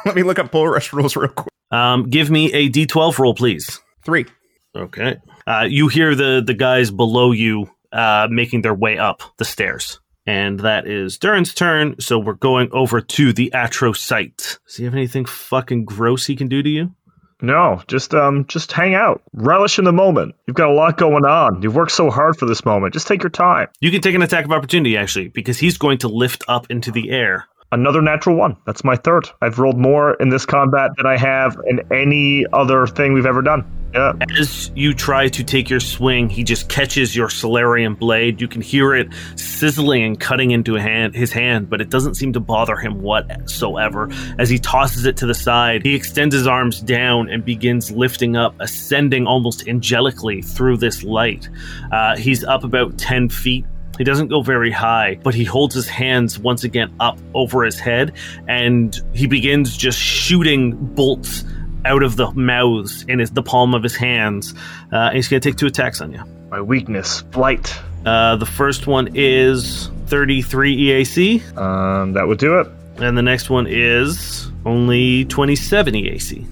let me look up bull rush rules real quick. Um, give me a d12 roll, please. Three. Okay. Uh, you hear the the guys below you uh, making their way up the stairs. And that is Durrin's turn, so we're going over to the Atrocyte. Does he have anything fucking gross he can do to you? No, just um, just hang out, relish in the moment. You've got a lot going on. You've worked so hard for this moment. Just take your time. You can take an attack of opportunity, actually, because he's going to lift up into the air. Another natural one. That's my third. I've rolled more in this combat than I have in any other thing we've ever done. Yeah. As you try to take your swing, he just catches your Solarian blade. You can hear it sizzling and cutting into hand, his hand, but it doesn't seem to bother him whatsoever. As he tosses it to the side, he extends his arms down and begins lifting up, ascending almost angelically through this light. Uh, he's up about 10 feet he doesn't go very high, but he holds his hands once again up over his head and he begins just shooting bolts out of the mouths in his, the palm of his hands. Uh, he's going to take two attacks on you. My weakness, flight. Uh, the first one is 33 EAC, Um, that would do it. and the next one is only 27 EAC.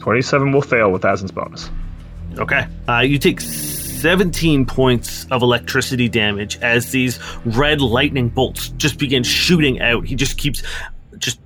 27 will fail with Asin's bonus. Okay. Uh, you take 17 points of electricity damage as these red lightning bolts just begin shooting out. He just keeps just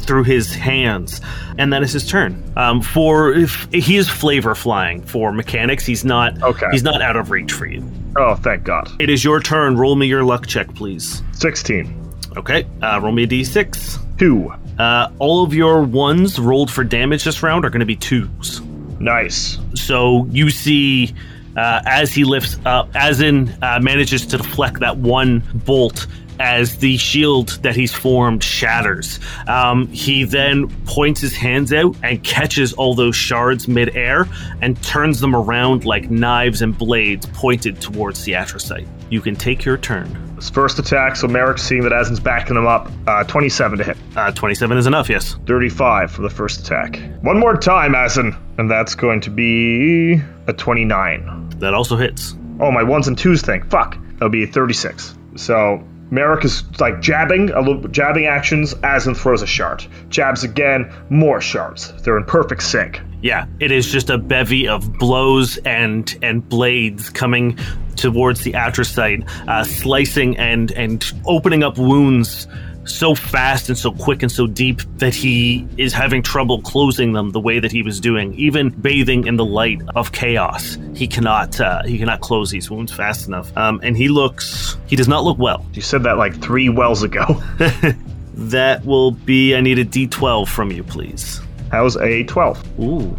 through his hands, and that is his turn. Um, for if he is flavor flying for mechanics, he's not. Okay. He's not out of reach for you. Oh, thank God. It is your turn. Roll me your luck check, please. 16. Okay. Uh, roll me a d6. 2. Uh, all of your ones rolled for damage this round are going to be twos. Nice. So you see, uh, as he lifts up, Azin uh, manages to deflect that one bolt as the shield that he's formed shatters. Um, he then points his hands out and catches all those shards midair and turns them around like knives and blades pointed towards the Atrocyte. You can take your turn. His first attack, so Merrick seeing that Asin's backing him up. Uh, 27 to hit. Uh, 27 is enough, yes. 35 for the first attack. One more time, Asin. And that's going to be a 29. That also hits. Oh, my ones and twos thing. Fuck. That'll be 36. So Merrick is like jabbing, a little jabbing actions. Asin throws a shard. Jabs again, more shards. They're in perfect sync. Yeah, it is just a bevy of blows and and blades coming towards the atrocyte, uh, slicing and and opening up wounds so fast and so quick and so deep that he is having trouble closing them the way that he was doing. Even bathing in the light of chaos, he cannot uh, he cannot close these wounds fast enough. Um, and he looks he does not look well. You said that like three wells ago. That will be I need a D12 from you, please. How's a 12? Ooh.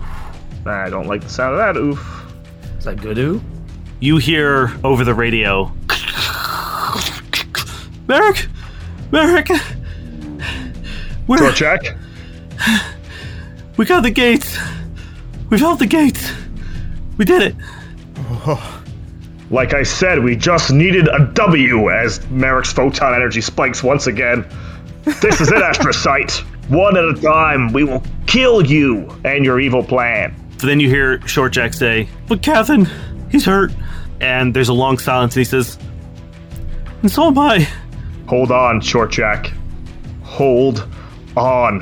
I don't like the sound of that. Oof. Is that good? Ooh? You hear over the radio. Merrick, Merrick, we're Short Jack. we got the gates. We've held the gates. We did it. Oh. Like I said, we just needed a W as Merrick's photon energy spikes once again. This is it, Atrocyte. One at a time, we will kill you and your evil plan. But then you hear Short Jack say, "But Catherine, he's hurt." And there's a long silence, and he says, "And so am I." Hold on, Short Jack. Hold on.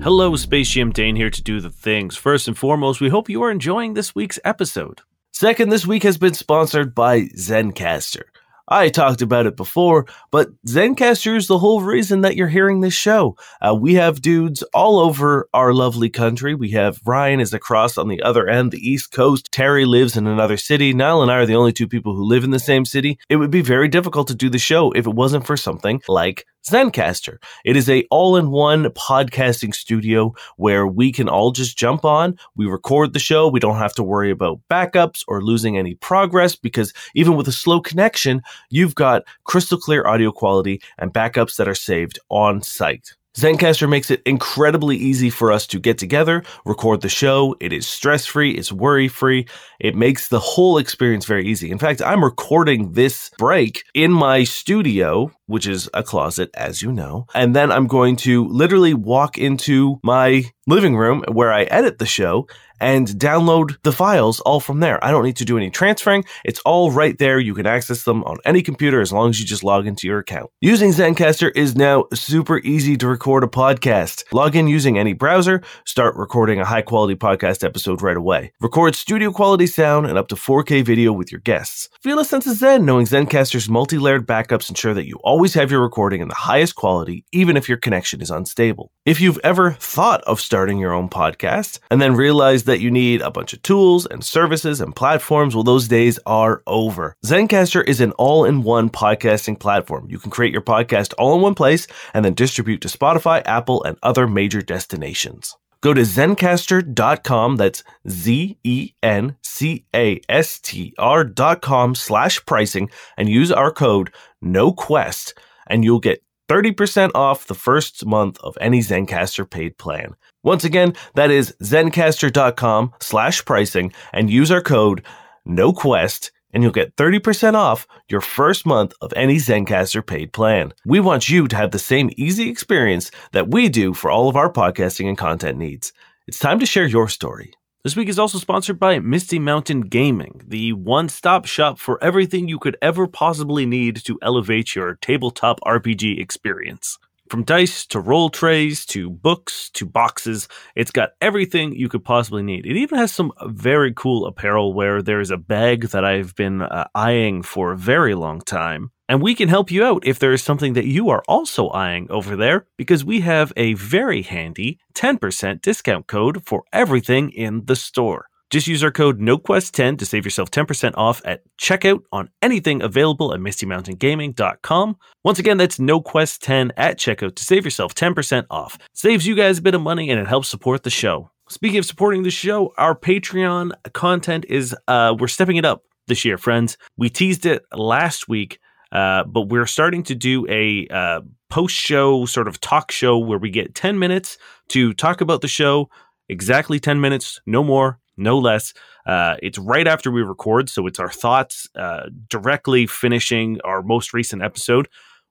Hello, Space Jam Dane here to do the things. First and foremost, we hope you are enjoying this week's episode. Second, this week has been sponsored by Zencastr. I talked about it before, but Zencastr is the whole reason that you're hearing this show. Uh, we have dudes all over our lovely country. We have Ryan is across on the other end, the East Coast. Terry lives in another city. Niall and I are the only two people who live in the same city. It would be very difficult to do the show if it wasn't for something like Zencastr. It is a all-in-one podcasting studio where we can all just jump on, we record the show, we don't have to worry about backups or losing any progress because even with a slow connection, you've got crystal clear audio quality and backups that are saved on site. Zencastr makes it incredibly easy for us to get together, record the show. It is stress free, it's worry free. It makes the whole experience very easy. In fact, I'm recording this break in my studio which is a closet, as you know. And then I'm going to literally walk into my living room where I edit the show and download the files all from there. I don't need to do any transferring. It's all right there. You can access them on any computer as long as you just log into your account. Using Zencastr is now super easy to record a podcast. Log in using any browser, start recording a high quality podcast episode right away. Record studio quality sound and up to 4K video with your guests. Feel a sense of zen knowing Zencastr's multi layered backups ensure that you always have your recording in the highest quality, even if your connection is unstable. If you've ever thought of starting your own podcast and then realized that you need a bunch of tools and services and platforms, well, those days are over. Zencastr is an all in one podcasting platform. You can create your podcast all in one place and then distribute to Spotify, Apple, and other major destinations. Go to zencastr.com, that's Z E N C A S T R.com slash pricing, and use our code NOQUEST, and you'll get 30% off the first month of any Zencastr paid plan. Once again, that is zencastr.com slash pricing and use our code NOQUEST and you'll get 30% off your first month of any Zencastr paid plan. We want you to have the same easy experience that we do for all of our podcasting and content needs. It's time to share your story. This week is also sponsored by Misty Mountain Gaming, the one stop shop for everything you could ever possibly need to elevate your tabletop RPG experience. From dice to roll trays to books to boxes, it's got everything you could possibly need. It even has some very cool apparel where there's a bag that I've been uh, eyeing for a very long time. And we can help you out if there is something that you are also eyeing over there because we have a very handy 10% discount code for everything in the store. Just use our code NOQUEST10 to save yourself 10% off at checkout on anything available at MistyMountainGaming.com. Once again, that's NOQUEST10 at checkout to save yourself 10% off. Saves you guys a bit of money and it helps support the show. Speaking of supporting the show, our Patreon content is, uh, we're stepping it up this year, friends. We teased it last week uh, but we're starting to do a uh, post show sort of talk show where we get 10 minutes to talk about the show, exactly 10 minutes, no more, no less. Uh, it's right after we record, so it's our thoughts uh, directly finishing our most recent episode.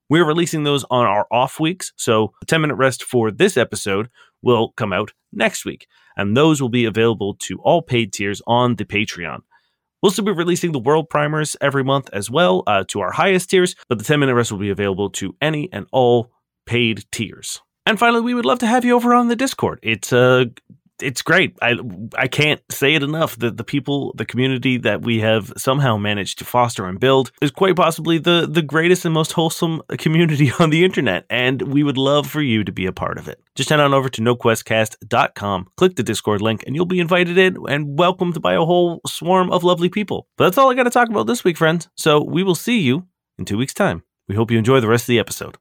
We're releasing those on our off weeks, so the 10 minute rest for this episode will come out next week, and those will be available to all paid tiers on the Patreon. We'll still be releasing the world primers every month as well uh, to our highest tiers, but the 10 minute rest will be available to any and all paid tiers. And finally, we would love to have you over on the Discord. It's uh, it's great. I I can't say it enough that the people, the community that we have somehow managed to foster and build is quite possibly the the greatest and most wholesome community on the internet, and we would love for you to be a part of it. Just head on over to noquestcast.com, click the Discord link, and you'll be invited in and welcomed by a whole swarm of lovely people. But that's all I got to talk about this week, friends. So we will see you in two weeks' time. We hope you enjoy the rest of the episode.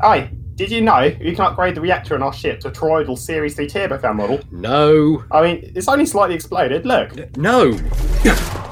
Aye, did you know you can upgrade the reactor in our ship to a toroidal Series 3 turbofan model? No. I mean, it's only slightly exploded. Look. No.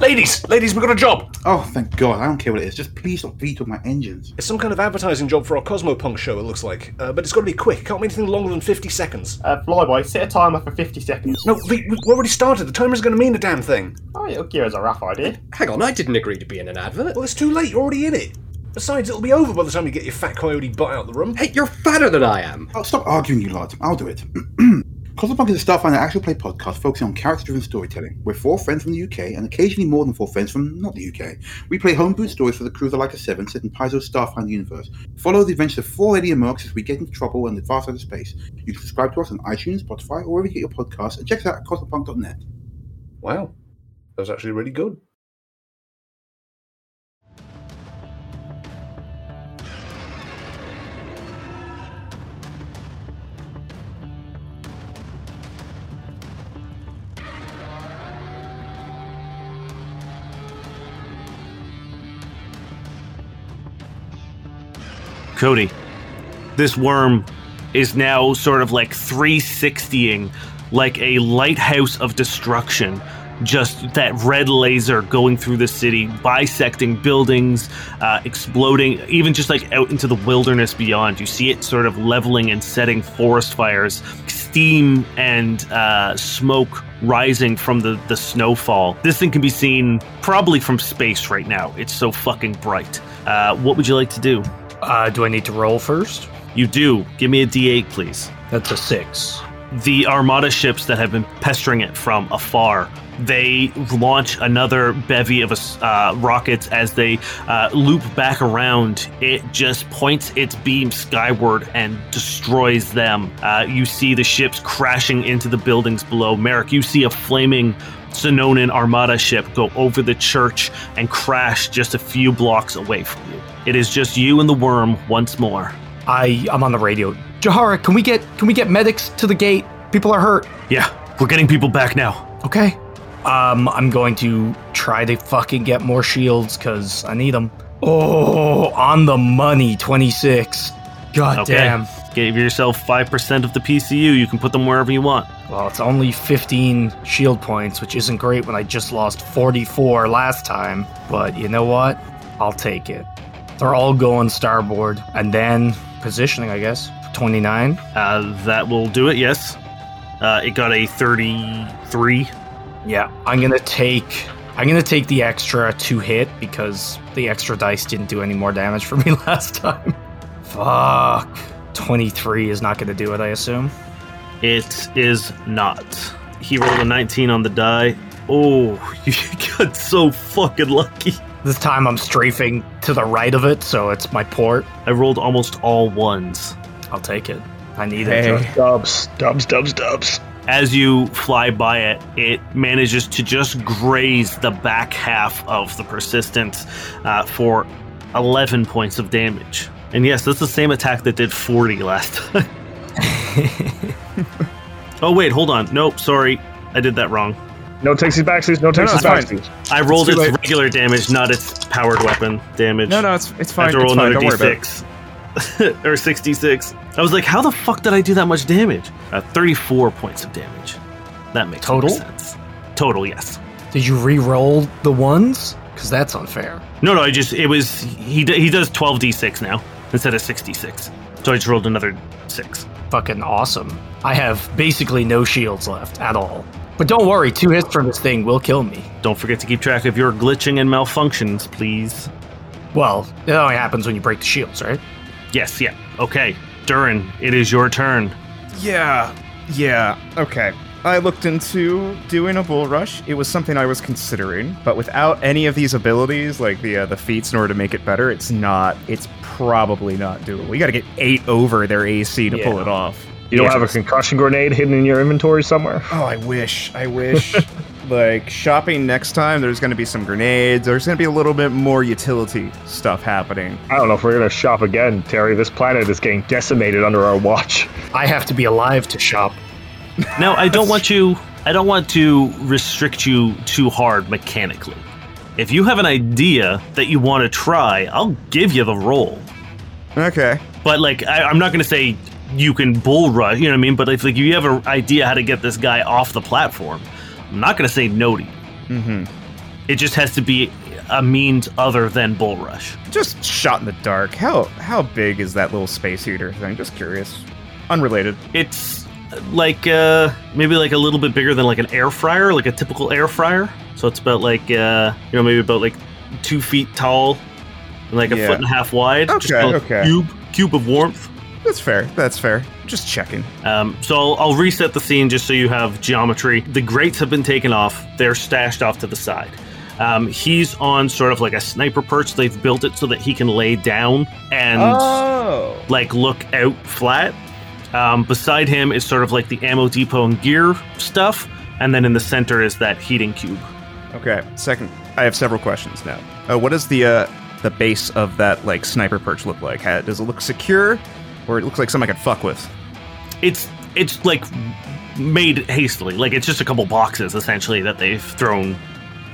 Ladies, ladies, we've got a job. Oh, thank God. I don't care what it is. Just please stop vetoing my engines. It's some kind of advertising job for our Cosmopunk show, it looks like. Uh, but it's got to be quick. Can't be anything longer than 50 seconds. Uh, Flyboy, set a timer for 50 seconds. No, we, we've already started. The timer's going to mean a damn thing. Oh, it'll give us a rough idea. Hang on, I didn't agree to be in an advert. Well, it's too late. You're already in it. Besides, it'll be over by the time you get your fat coyote butt out the room. Hey, you're fatter than I am. Oh, stop arguing, you lot. I'll do it. Cosmopunk is a Starfinder actual play podcast focusing on character-driven storytelling. We're four friends from the UK and occasionally more than four friends from not the UK. We play homebrew stories for the crew of the Leica 7 set in Paizo's Starfinder universe. Follow the adventures of four alien mercs as we get into trouble and advance out of space. You can subscribe to us on iTunes, Spotify, or wherever you get your podcasts, and check us out at cosmopunk.net. Wow. That was actually really good. Cody, this worm is now sort of like 360ing like a lighthouse of destruction. Just that red laser going through the city, bisecting buildings, uh, exploding, even just like out into the wilderness beyond. You see it sort of leveling and setting forest fires, steam and uh, smoke rising from the, the snowfall. This thing can be seen probably from space right now. It's so fucking bright. Uh, what would you like to do? Uh, do I need to roll first? You do. Give me a d8, please. That's a six. the armada ships that have been pestering it from afar they launch another bevy of uh, rockets as they uh, loop back around it just points its beam skyward and destroys them uh, you see the ships crashing into the buildings below merrick you see a flaming Sonoran Armada ship go over the church and crash just a few blocks away from you. It is just you and the worm once more. I I'm on the radio. Jahara, can we get can we get medics to the gate? People are hurt. Yeah, we're getting people back now. Okay. Um, I'm going to try to fucking get more shields because I need them. Oh, on the money, 26. God Okay. damn. Give yourself 5% of the PCU. You can put them wherever you want. Well, it's only 15 shield points, which isn't great when I just lost 44 last time. But you know what? I'll take it. They're all going starboard. And then positioning, I guess. 29. Uh, that will do it, yes. Uh, it got a 33. Yeah, I'm gonna take I'm gonna take the extra two hit because the extra dice didn't do any more damage for me last time. Fuck. 23 is not gonna do it, I assume. It is not. He rolled a 19 on the die. Oh, you got so fucking lucky. This time I'm strafing to the right of it, so it's my port. I rolled almost all ones. I'll take it. I need Hey. it. Dubs, dubs, dubs, dubs. As you fly by it, it manages to just graze the back half of the persistence uh, for 11 points of damage. And yes, that's the same attack that did 40 last time. oh, wait, hold on. Nope, sorry. I did that wrong. No takesies backsies, no no, takesies it's fine. backsies. I rolled too its regular damage, not its powered weapon damage. No, no, it's it's I fine. have to roll it's another Don't worry about it. d6. or 66. I was like, how the fuck did I do that much damage? Uh, 34 points of damage. That makes Total? sense. Total, yes. Did you re-roll the ones? Because that's unfair. No, no, I just, it was, he, he does 12d6 now instead of 66. So I just rolled another 6. Fucking awesome. I have basically no shields left at all. But don't worry, two hits from this thing will kill me. Don't forget to keep track of your glitching and malfunctions, please. Well, it only happens when you break the shields, right? Yes, yeah. Okay. Durrin, it is your turn. Yeah, yeah, okay. I looked into doing a bull rush. It was something I was considering, but without any of these abilities, like the uh, the feats, in order to make it better, it's not. It's probably not doable. You got to get eight over their AC to pull it off. You don't Yeah. have a concussion grenade hidden in your inventory somewhere? Oh, I wish. I wish. like shopping next time, there's going to be some grenades. There's going to be a little bit more utility stuff happening. I don't know if we're gonna shop again, Terry. This planet is getting decimated under our watch. I have to be alive to shop. Now, I don't want you, I don't want to restrict you too hard mechanically. If you have an idea that you want to try, I'll give you the roll. Okay. But like, I, I'm not going to say you can bull rush. You know what I mean? But if like you have an idea how to get this guy off the platform, I'm not going to say no to you. Mm-hmm. It just has to be a means other than bull rush. Just shot in the dark. How how big is that little space heater thing? Just curious. Unrelated. It's like uh, maybe like a little bit bigger than like an air fryer, like a typical air fryer. So it's about like uh, you know maybe about like two feet tall, and like a Yeah. foot and a half wide. Just Okay, a okay. Cube cube of warmth. That's fair. That's fair. Just checking. Um, so I'll, I'll reset the scene just so you have geometry. The grates have been taken off. They're stashed off to the side. Um, he's on sort of like a sniper perch. They've built it so that he can lay down and oh. like look out flat. Um, beside him is sort of like the ammo depot and gear stuff, and then in the center is that heating cube. Okay. Second, I have several questions now. Uh, what does the uh, the base of that like sniper perch look like? Ha- Does it look secure, or it looks like something I could fuck with? It's it's like made hastily, like it's just a couple boxes essentially that they've thrown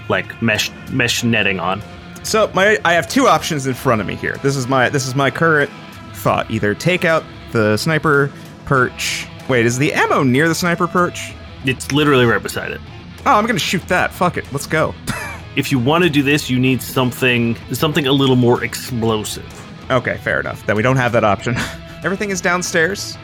like mesh mesh netting on. So my I have two options in front of me here. This is my this is my current thought. Either take out the sniper perch. Wait, is the ammo near the sniper perch? It's literally right beside it. Oh, I'm gonna shoot that. Fuck it. Let's go. If you want to do this, you need something something a little more explosive. okay, fair enough. Then we don't have that option. Everything is downstairs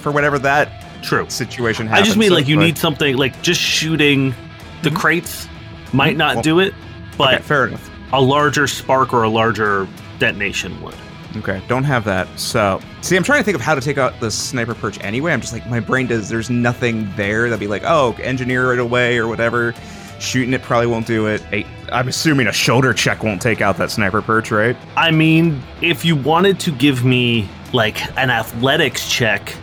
for whatever that True. situation I just mean So, like you but- need something like just shooting the mm-hmm. crates might mm-hmm. not Well, do it, but Okay, fair enough. a larger spark or a larger detonation would. Okay, don't have that. So, see, I'm trying to think of how to take out the sniper perch anyway. I'm just like, my brain does, there's nothing there that'd be like, oh, engineer it away or whatever. Shooting it probably won't do it. i I'm assuming a shoulder check won't take out that sniper perch, right? I mean, if you wanted to give me like an athletics check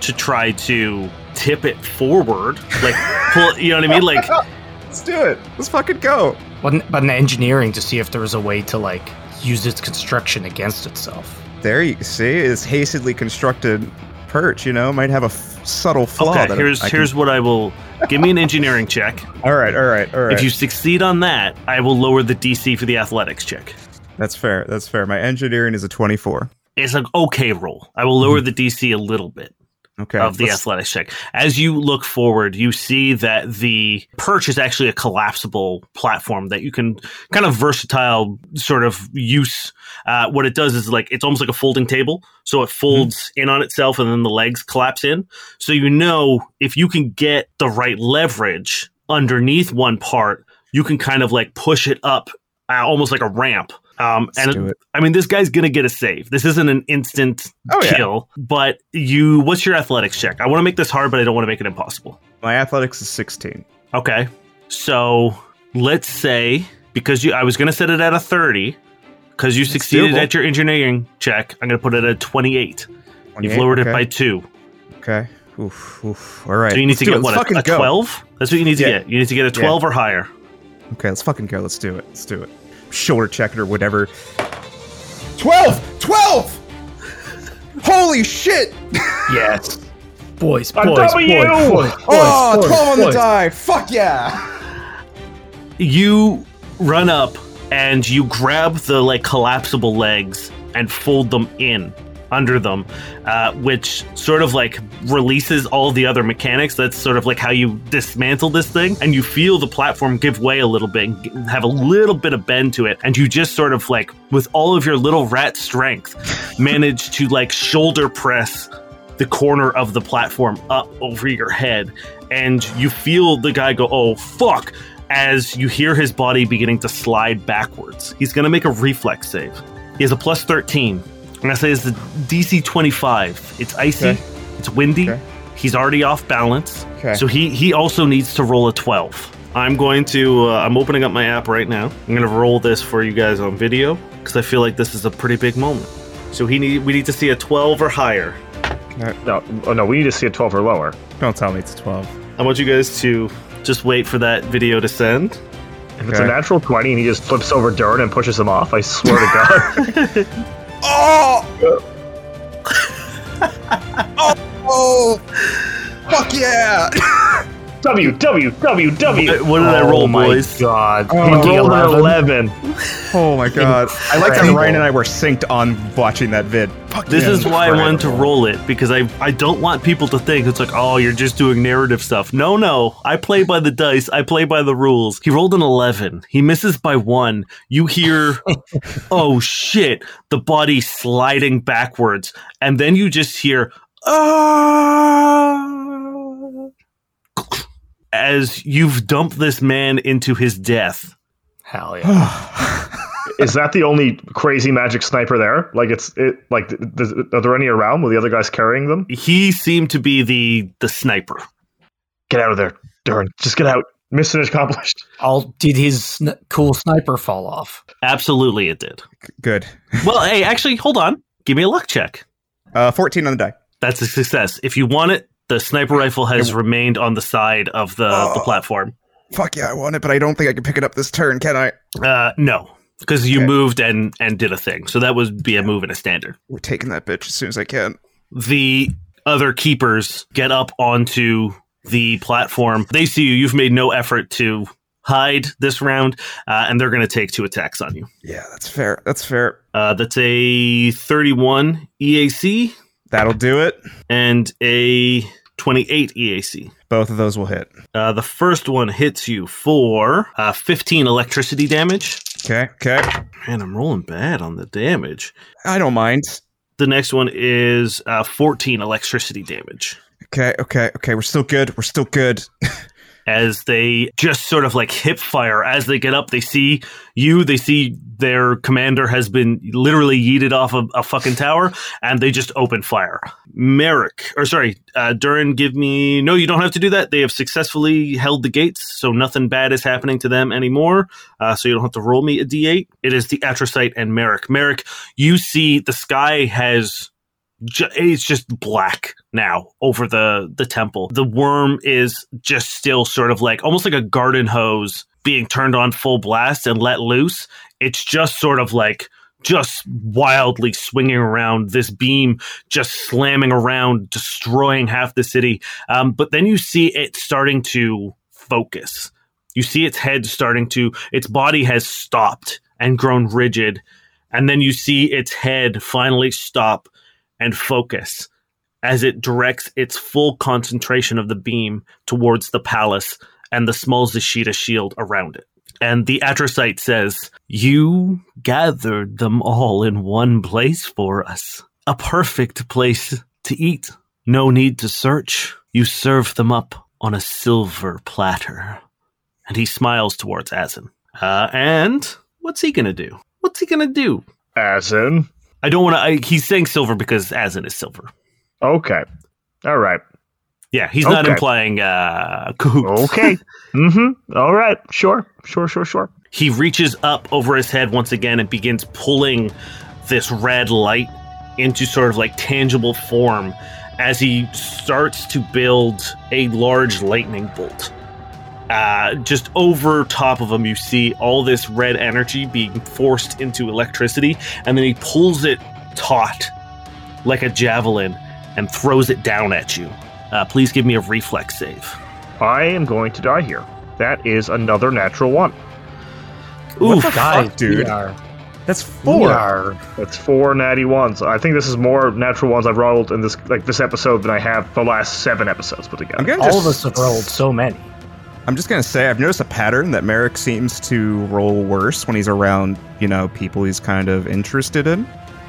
to try to tip it forward, like pull, you know what I mean? Like, Let's do it. Let's fucking go. But, n- but in engineering to see if there was a way to like use its construction against itself. There you see, it's hastily constructed perch, you know, might have a f- subtle flaw. okay, that here's I can- here's what I will give me an engineering check. All right, all right, all right. If you succeed on that, I will lower the DC for the athletics check. That's fair. That's fair. My engineering is a 24. It's an okay roll. I will lower the DC a little bit. Okay. of the let's- athletics check. As you look forward, you see that the perch is actually a collapsible platform that you can kind of versatile sort of use. Uh, what it does is like it's almost like a folding table, so it folds in on itself, and then the legs collapse in. So you know if you can get the right leverage underneath one part, you can kind of like push it up, uh, almost like a ramp. Um, Let's do and it. I mean, this guy's gonna get a save. This isn't an instant Oh, yeah. kill, but you. What's your athletics check? I want to make this hard, but I don't want to make it impossible. My athletics is 16. Okay, so let's say because you, I was gonna set it at a thirty because you succeeded doable. at your engineering check. I'm gonna put it at twenty-eight. You've lowered okay. it by two, Okay. Oof, oof. All right. so you need let's to get it. what a, fucking a go. twelve. That's what you need to Yeah. get. You need to get a Yeah. twelve or higher. Okay, let's fucking go. Let's do it. Let's do it. Shoulder check it or whatever. 12! 12! Holy shit! Yes. Boys, A boys, W! boys, boys, boys, oh, boys, 12 on the boys. die! Fuck yeah! you run up and you grab the like collapsible legs and fold them in under them uh, which sort of like releases all the other mechanics. That's sort of like how you dismantle this thing. And you feel the platform give way a little bit and have a little bit of bend to it. And you just sort of like with all of your little rat strength manage to like shoulder press the corner of the platform up over your head. And you feel the guy go oh fuck as you hear his body beginning to slide backwards. He's going to make a reflex save. He has a plus 13 i'm going to say it's the dc 25 it's icy Okay. it's windy Okay. he's already off balance Okay. so he he also needs to roll a 12 i'm going to uh, i'm opening up my app right now i'm going to roll this for you guys on video because i feel like this is a pretty big moment so he need we need to see a 12 or higher No, oh no, we need to see a 12 or lower. Don't tell me it's a 12. I want you guys to just wait for that video to send. If it's a natural 20 and he just flips over Durrin and pushes him off, I swear to God. Oh! oh! Oh! Fuck yeah! W, W, W, W. What, what did I roll, oh my boys? god. He Pinky rolled an 11. 11. Oh my god. I like that Ryan and I were synced on watching that vid. Fuck This yeah. is why I wanted to roll it because I I don't want people to think it's like oh you're just doing narrative stuff. No, no, I play by the dice. I play by the rules. He rolled an eleven. He misses by one. You hear, oh shit, the body sliding backwards, and then you just hear ah as you've dumped this man into his death. Hell yeah. Is that the only crazy magic sniper there? Like it's it like th- are there any around with the other guys carrying them? He seemed to be the the sniper. Get out of there, Durrin. Just get out. Mission accomplished. All did his sn- cool sniper fall off? Absolutely, it did. Good. Well, hey, actually, hold on. Give me a luck check. Uh, 14 on the die. That's a success. If you want it, the sniper rifle has remained on the side of the, the platform. Fuck yeah, I want it, but I don't think I can pick it up this turn, can I? Uh, no, because you Okay. moved and and did a thing. So that would be a move and a standard. We're taking that bitch as soon as I can. The other keepers get up onto the platform. They see you. You've made no effort to hide this round, uh, and they're going to take two attacks on you. Yeah, that's fair. That's fair. Uh, that's a 31 EAC That'll do it. and a 28 EAC. Both of those will hit. Uh, the first one hits you for uh, 15 electricity damage. Okay, okay. Man, I'm rolling bad on the damage. I don't mind. The next one is uh, 14 electricity damage. Okay, okay, okay. We're still good. We're still good. as they just sort of like hip fire as they get up. They see you, they see their commander has been literally yeeted off of a fucking tower, and they just open fire. Merrick, or sorry, uh, Durrin, give me. No, you don't have to do that. They have successfully held the gates, so nothing bad is happening to them anymore. Uh, so you don't have to roll me a d8. It is the Atrocyte and Merrick. Merrick, you see the sky has it's just black now over the the temple. The worm is just still sort of like almost like a garden hose being turned on full blast and let loose. It's just sort of like just wildly swinging around this beam just slamming around destroying half the city um, but then you see it starting to focus you see its head starting to its body has stopped and grown rigid and then you see its head finally stop and focus as it directs its full concentration of the beam towards the palace and the small Zashita shield around it. And the Atrocyte says, You gathered them all in one place for us. A perfect place to eat. No need to search. You serve them up on a silver platter. And he smiles towards Azin. Uh, and what's he gonna do? What's he gonna do? Azin. I don't want to. He's saying silver because Azin is silver. Okay. All right. Yeah, he's not implying uh, cahoots. Okay. mm-hmm. All right. Sure. Sure. Sure. Sure. He reaches up over his head once again and begins pulling this red light into sort of like tangible form as he starts to build a large lightning bolt. Uh, just over top of him, you see all this red energy being forced into electricity, and then he pulls it taut like a javelin and throws it down at you. Uh, please give me a reflex save. I am going to die here. That is another natural one. Oof, Guys, dude? we That's we four. are That's four natty ones. I think this is more natural ones I've rolled in this like this episode than I have the last seven episodes put together. All just, of us have rolled so many. I'm just gonna say I've noticed a pattern that Merrick seems to roll worse when he's around, you know, people he's kind of interested in.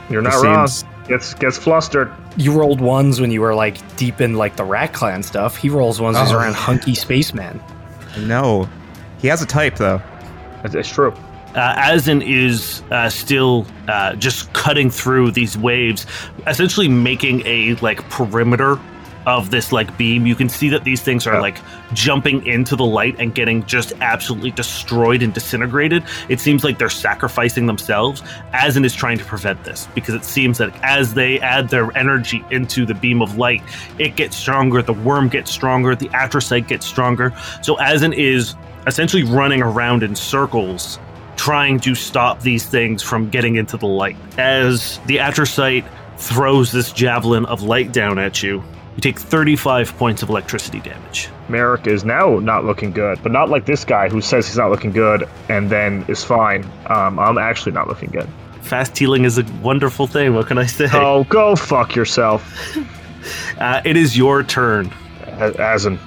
You're not It wrong. seems- Gets gets flustered. You rolled ones when you were like deep in like the Rat Clan stuff. He rolls ones when he's Oh. around hunky spaceman. No, he has a type though. It's, it's true. uh, Azin is uh, still uh, just cutting through these waves, essentially making a like perimeter of this like beam. You can see that these things are like jumping into the light and getting just absolutely destroyed and disintegrated. It seems like they're sacrificing themselves. Azin is trying to prevent this because it seems that as they add their energy into the beam of light, it gets stronger. The worm gets stronger. The atrocyte gets stronger. So Azin is essentially running around in circles trying to stop these things from getting into the light. As the Atrocyte throws this javelin of light down at you, you take 35 points of electricity damage. Merrick is now not looking good, but not like this guy who says he's not looking good and then is fine. Um, I'm actually not looking good. Fast healing is a wonderful thing. What can I say? Oh, go fuck yourself, Uh, it is your turn. A- Azin.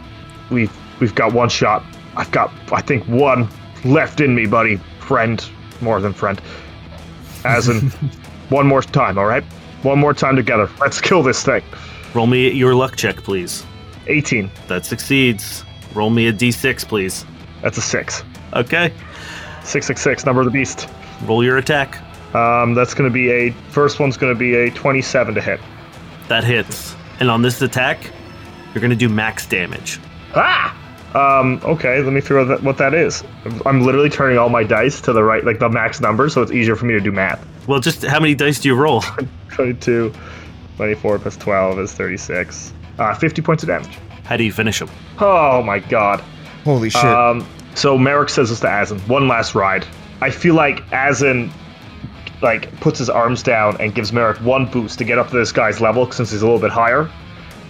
We've we've got one shot. I've got I think one left in me, buddy. Friend, more than friend. Azin, one more time, all right? One more time together. Let's kill this thing. Roll me your luck check, please. 18. That succeeds. Roll me a d6, please. That's a six. Okay. Six six six. Number of the beast. Roll your attack. Um, that's going to be a first one's going to be a 27 to hit. That hits. And on this attack, you're going to do max damage. Ah! Um, okay, let me figure out that, what that is. I'm literally turning all my dice to the right, like the max number, so it's easier for me to do math. Well, just how many dice do you roll? 22, 24 plus 12 is 36. Uh, 50 points of damage. How do you finish him? Oh my god. Holy shit! Um, so Merrick says this to Azin. One last ride. I feel like Azin like puts his arms down and gives Merrick one boost to get up to this guy's level since he's a little bit higher.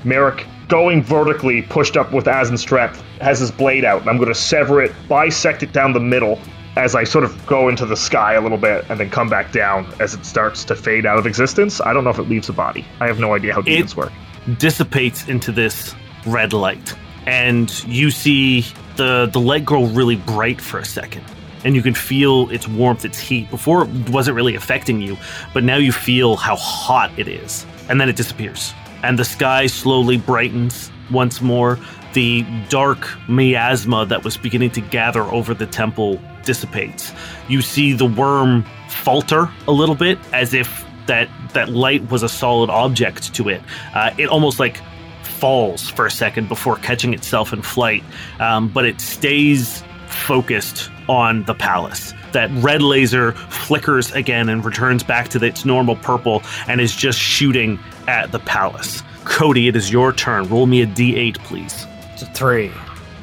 Merrick going vertically, pushed up with Azin's strength, has his blade out, and I'm going to sever it, bisect it down the middle as I sort of go into the sky a little bit and then come back down as it starts to fade out of existence. I don't know if it leaves the body. I have no idea how demons work. dissipates into this red light and you see the the light grow really bright for a second and you can feel its warmth its heat before it wasn't really affecting you but now you feel how hot it is and then it disappears and the sky slowly brightens once more. The dark miasma that was beginning to gather over the temple dissipates. You see the worm falter a little bit as if that that light was a solid object to it. Uh, it almost like falls for a second before catching itself in flight, um, but it stays focused on the palace. That red laser flickers again and returns back to its normal purple and is just shooting at the palace. Cody, it is your turn. Roll me a d8, please. It's a three.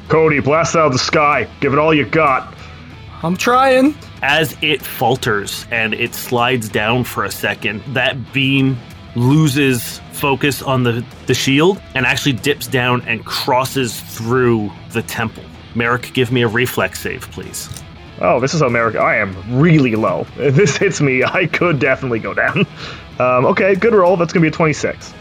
Cody, blast out of the sky. Give it all you got. I'm trying. As it falters and it slides down for a second, that beam loses focus on the, the shield and actually dips down and crosses through the temple. Merrick, give me a reflex save, please. Oh, this is America. I am really low. If this hits me, I could definitely go down. Um, okay, good roll. That's going to be a 26.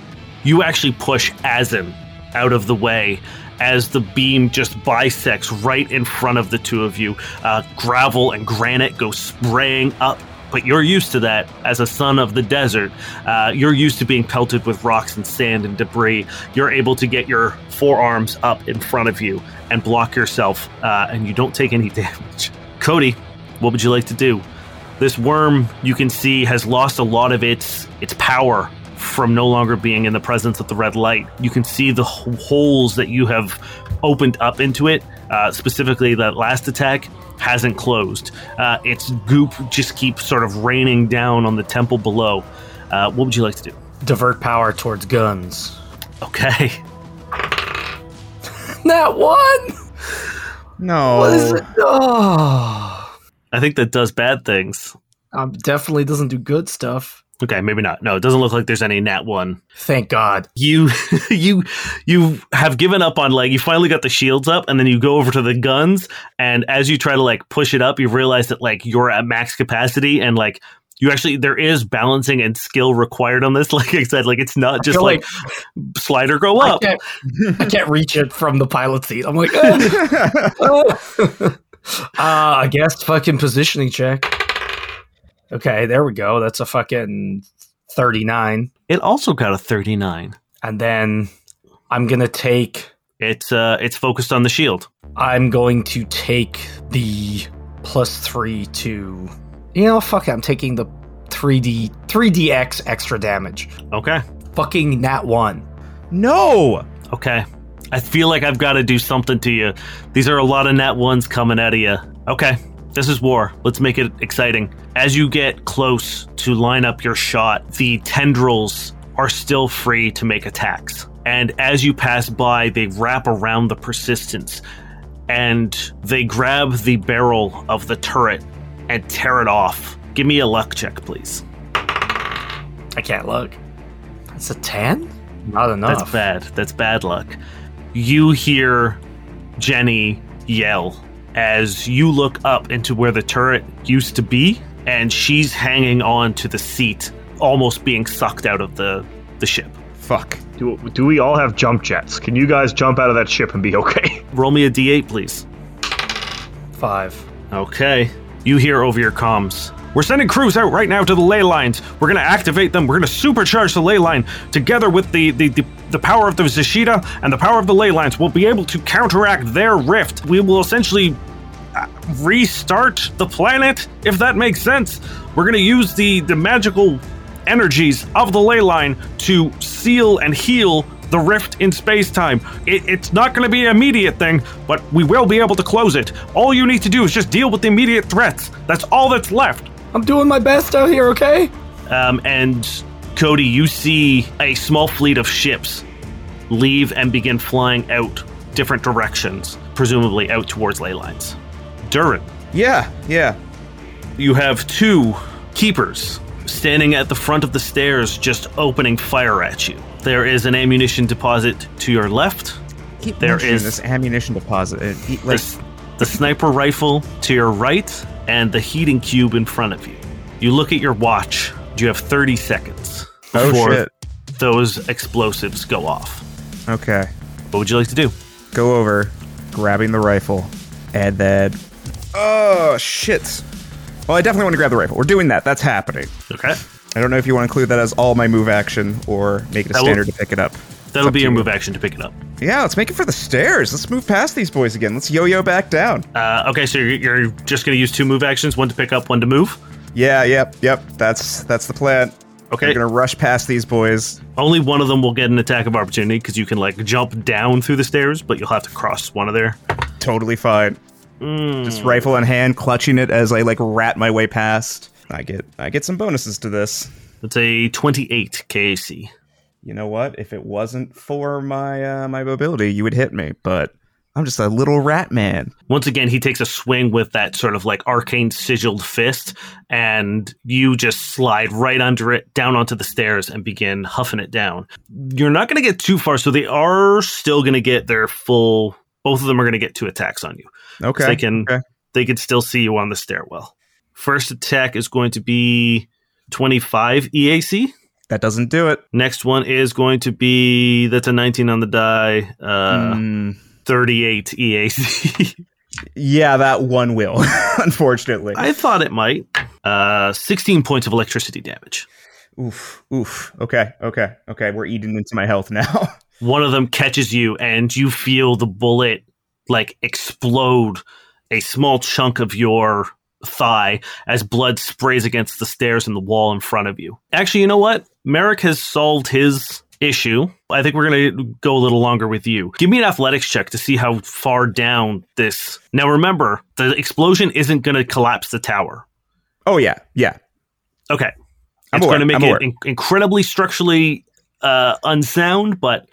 You actually push Azin out of the way as the beam just bisects right in front of the two of you. Uh, gravel and granite go spraying up. But you're used to that as a son of the desert. Uh, you're used to being pelted with rocks and sand and debris. You're able to get your forearms up in front of you and block yourself, uh, and you don't take any damage. Cody, what would you like to do? This worm you can see has lost a lot of its its power from no longer being in the presence of the red light. You can see the holes that you have opened up into it. Uh, specifically, that last attack hasn't closed. Uh, its goop just keeps sort of raining down on the temple below. Uh, what would you like to do? Divert power towards guns. Okay. That one. No. What is it? Oh, I think that does bad things. um, definitely doesn't do good stuff. Okay, maybe not. No, it doesn't look like there's any nat one. Thank God. You you you have given up on like you finally got the shields up and then you go over to the guns and as you try to like push it up you realize that like you're at max capacity and like you actually there is balancing and skill required on this like I said like it's not just like, like, slider go I up. can't, I can't reach it from the pilot seat. I'm like, oh, uh, I guess fucking positioning check. Okay, there we go. That's a fucking 39. It also got a 39. And then I'm going to take It's uh it's focused on the shield. I'm going to take the plus 3 to You know, fuck it. I'm taking the 3D 3DX extra damage. Okay. Fucking nat 1. No. Okay. I feel like I've got to do something to you. These are a lot of nat ones coming out of you. Okay. This is war. Let's make it exciting. As you get close to line up your shot, the tendrils are still free to make attacks. And as you pass by, they wrap around the persistence and they grab the barrel of the turret and tear it off. Give me a luck check, please. I can't look. That's a 10? Not enough. That's bad. That's bad luck. You hear Jenny yell as you look up into where the turret used to be, and she's hanging on to the seat, almost being sucked out of the, the ship. Fuck. Do, do we all have jump jets? Can you guys jump out of that ship and be okay? Roll me a d8, please. 5. Okay. You hear over your comms. We're sending crews out right now to the ley lines. We're going to activate them. We're going to supercharge the ley line together with the, the, the, the power of the Zashida and the power of the ley lines. We'll be able to counteract their rift. We will essentially restart the planet, if that makes sense. We're going to use the, the magical energies of the ley line to seal and heal the rift in space time. It, it's not going to be an immediate thing, but we will be able to close it. All you need to do is just deal with the immediate threats. That's all that's left. I'm doing my best out here, okay? Um, and Cody, you see a small fleet of ships leave and begin flying out different directions, presumably out towards ley lines. Durrin, Yeah, yeah. you have two keepers standing at the front of the stairs, just opening fire at you. There is an ammunition deposit to your left. Keep There mentioning is- this ammunition deposit. It, it- like, the, the sniper rifle to your right, and the heating cube in front of you. You look at your watch. You have 30 seconds Oh, before shit. those explosives go off. okay. What would you like to do? Go over, grabbing the rifle, and then. Oh shit! Well, I definitely want to grab the rifle. We're doing that. That's happening. Okay. I don't know if you want to include that as all my move action or make it a That will- standard to pick it up. That'll be your move action to pick it up. Yeah, let's make it for the stairs. Let's move past these boys again. Let's yo-yo back down. Uh, okay, so you're, you're just going to use two move actions, one to pick up, one to move. Yeah, yep, yep. That's that's the plan. Okay. We're gonna rush past these boys. Only one of them will get an attack of opportunity because you can like jump down through the stairs, but you'll have to cross one of there. Totally fine. Mm. Just rifle in hand, clutching it as I like rat my way past. I get I get some bonuses to this. It's a 28 KAC. You know what? If it wasn't for my uh, my mobility, you would hit me. But I'm just a little rat man. Once again, he takes a swing with that sort of like arcane sigiled fist, and you just slide right under it, down onto the stairs, and begin huffing it down. You're not going to get too far, so they are still going to get their full. Both of them are going to get two attacks on you. Okay. They can okay. they can still see you on the stairwell. First attack is going to be 25 EAC. That doesn't do it. Next one is going to be that's a 19 on the die. Uh, Mm, 38 EAC. yeah, that one will. unfortunately. I thought it might. Uh, 16 points of electricity damage. Oof. Oof. Okay. Okay. Okay. We're eating into my health now. One of them catches you, and you feel the bullet like explode a small chunk of your thigh as blood sprays against the stairs and the wall in front of you. Actually, you know what? Merrick has solved his issue. I think we're going to go a little longer with you. Give me an athletics check to see how far down this. Now, remember, the explosion isn't going to collapse the tower. oh yeah. Yeah. Okay. I'm it's aware, going to make I'm it in- incredibly structurally uh, unsound, but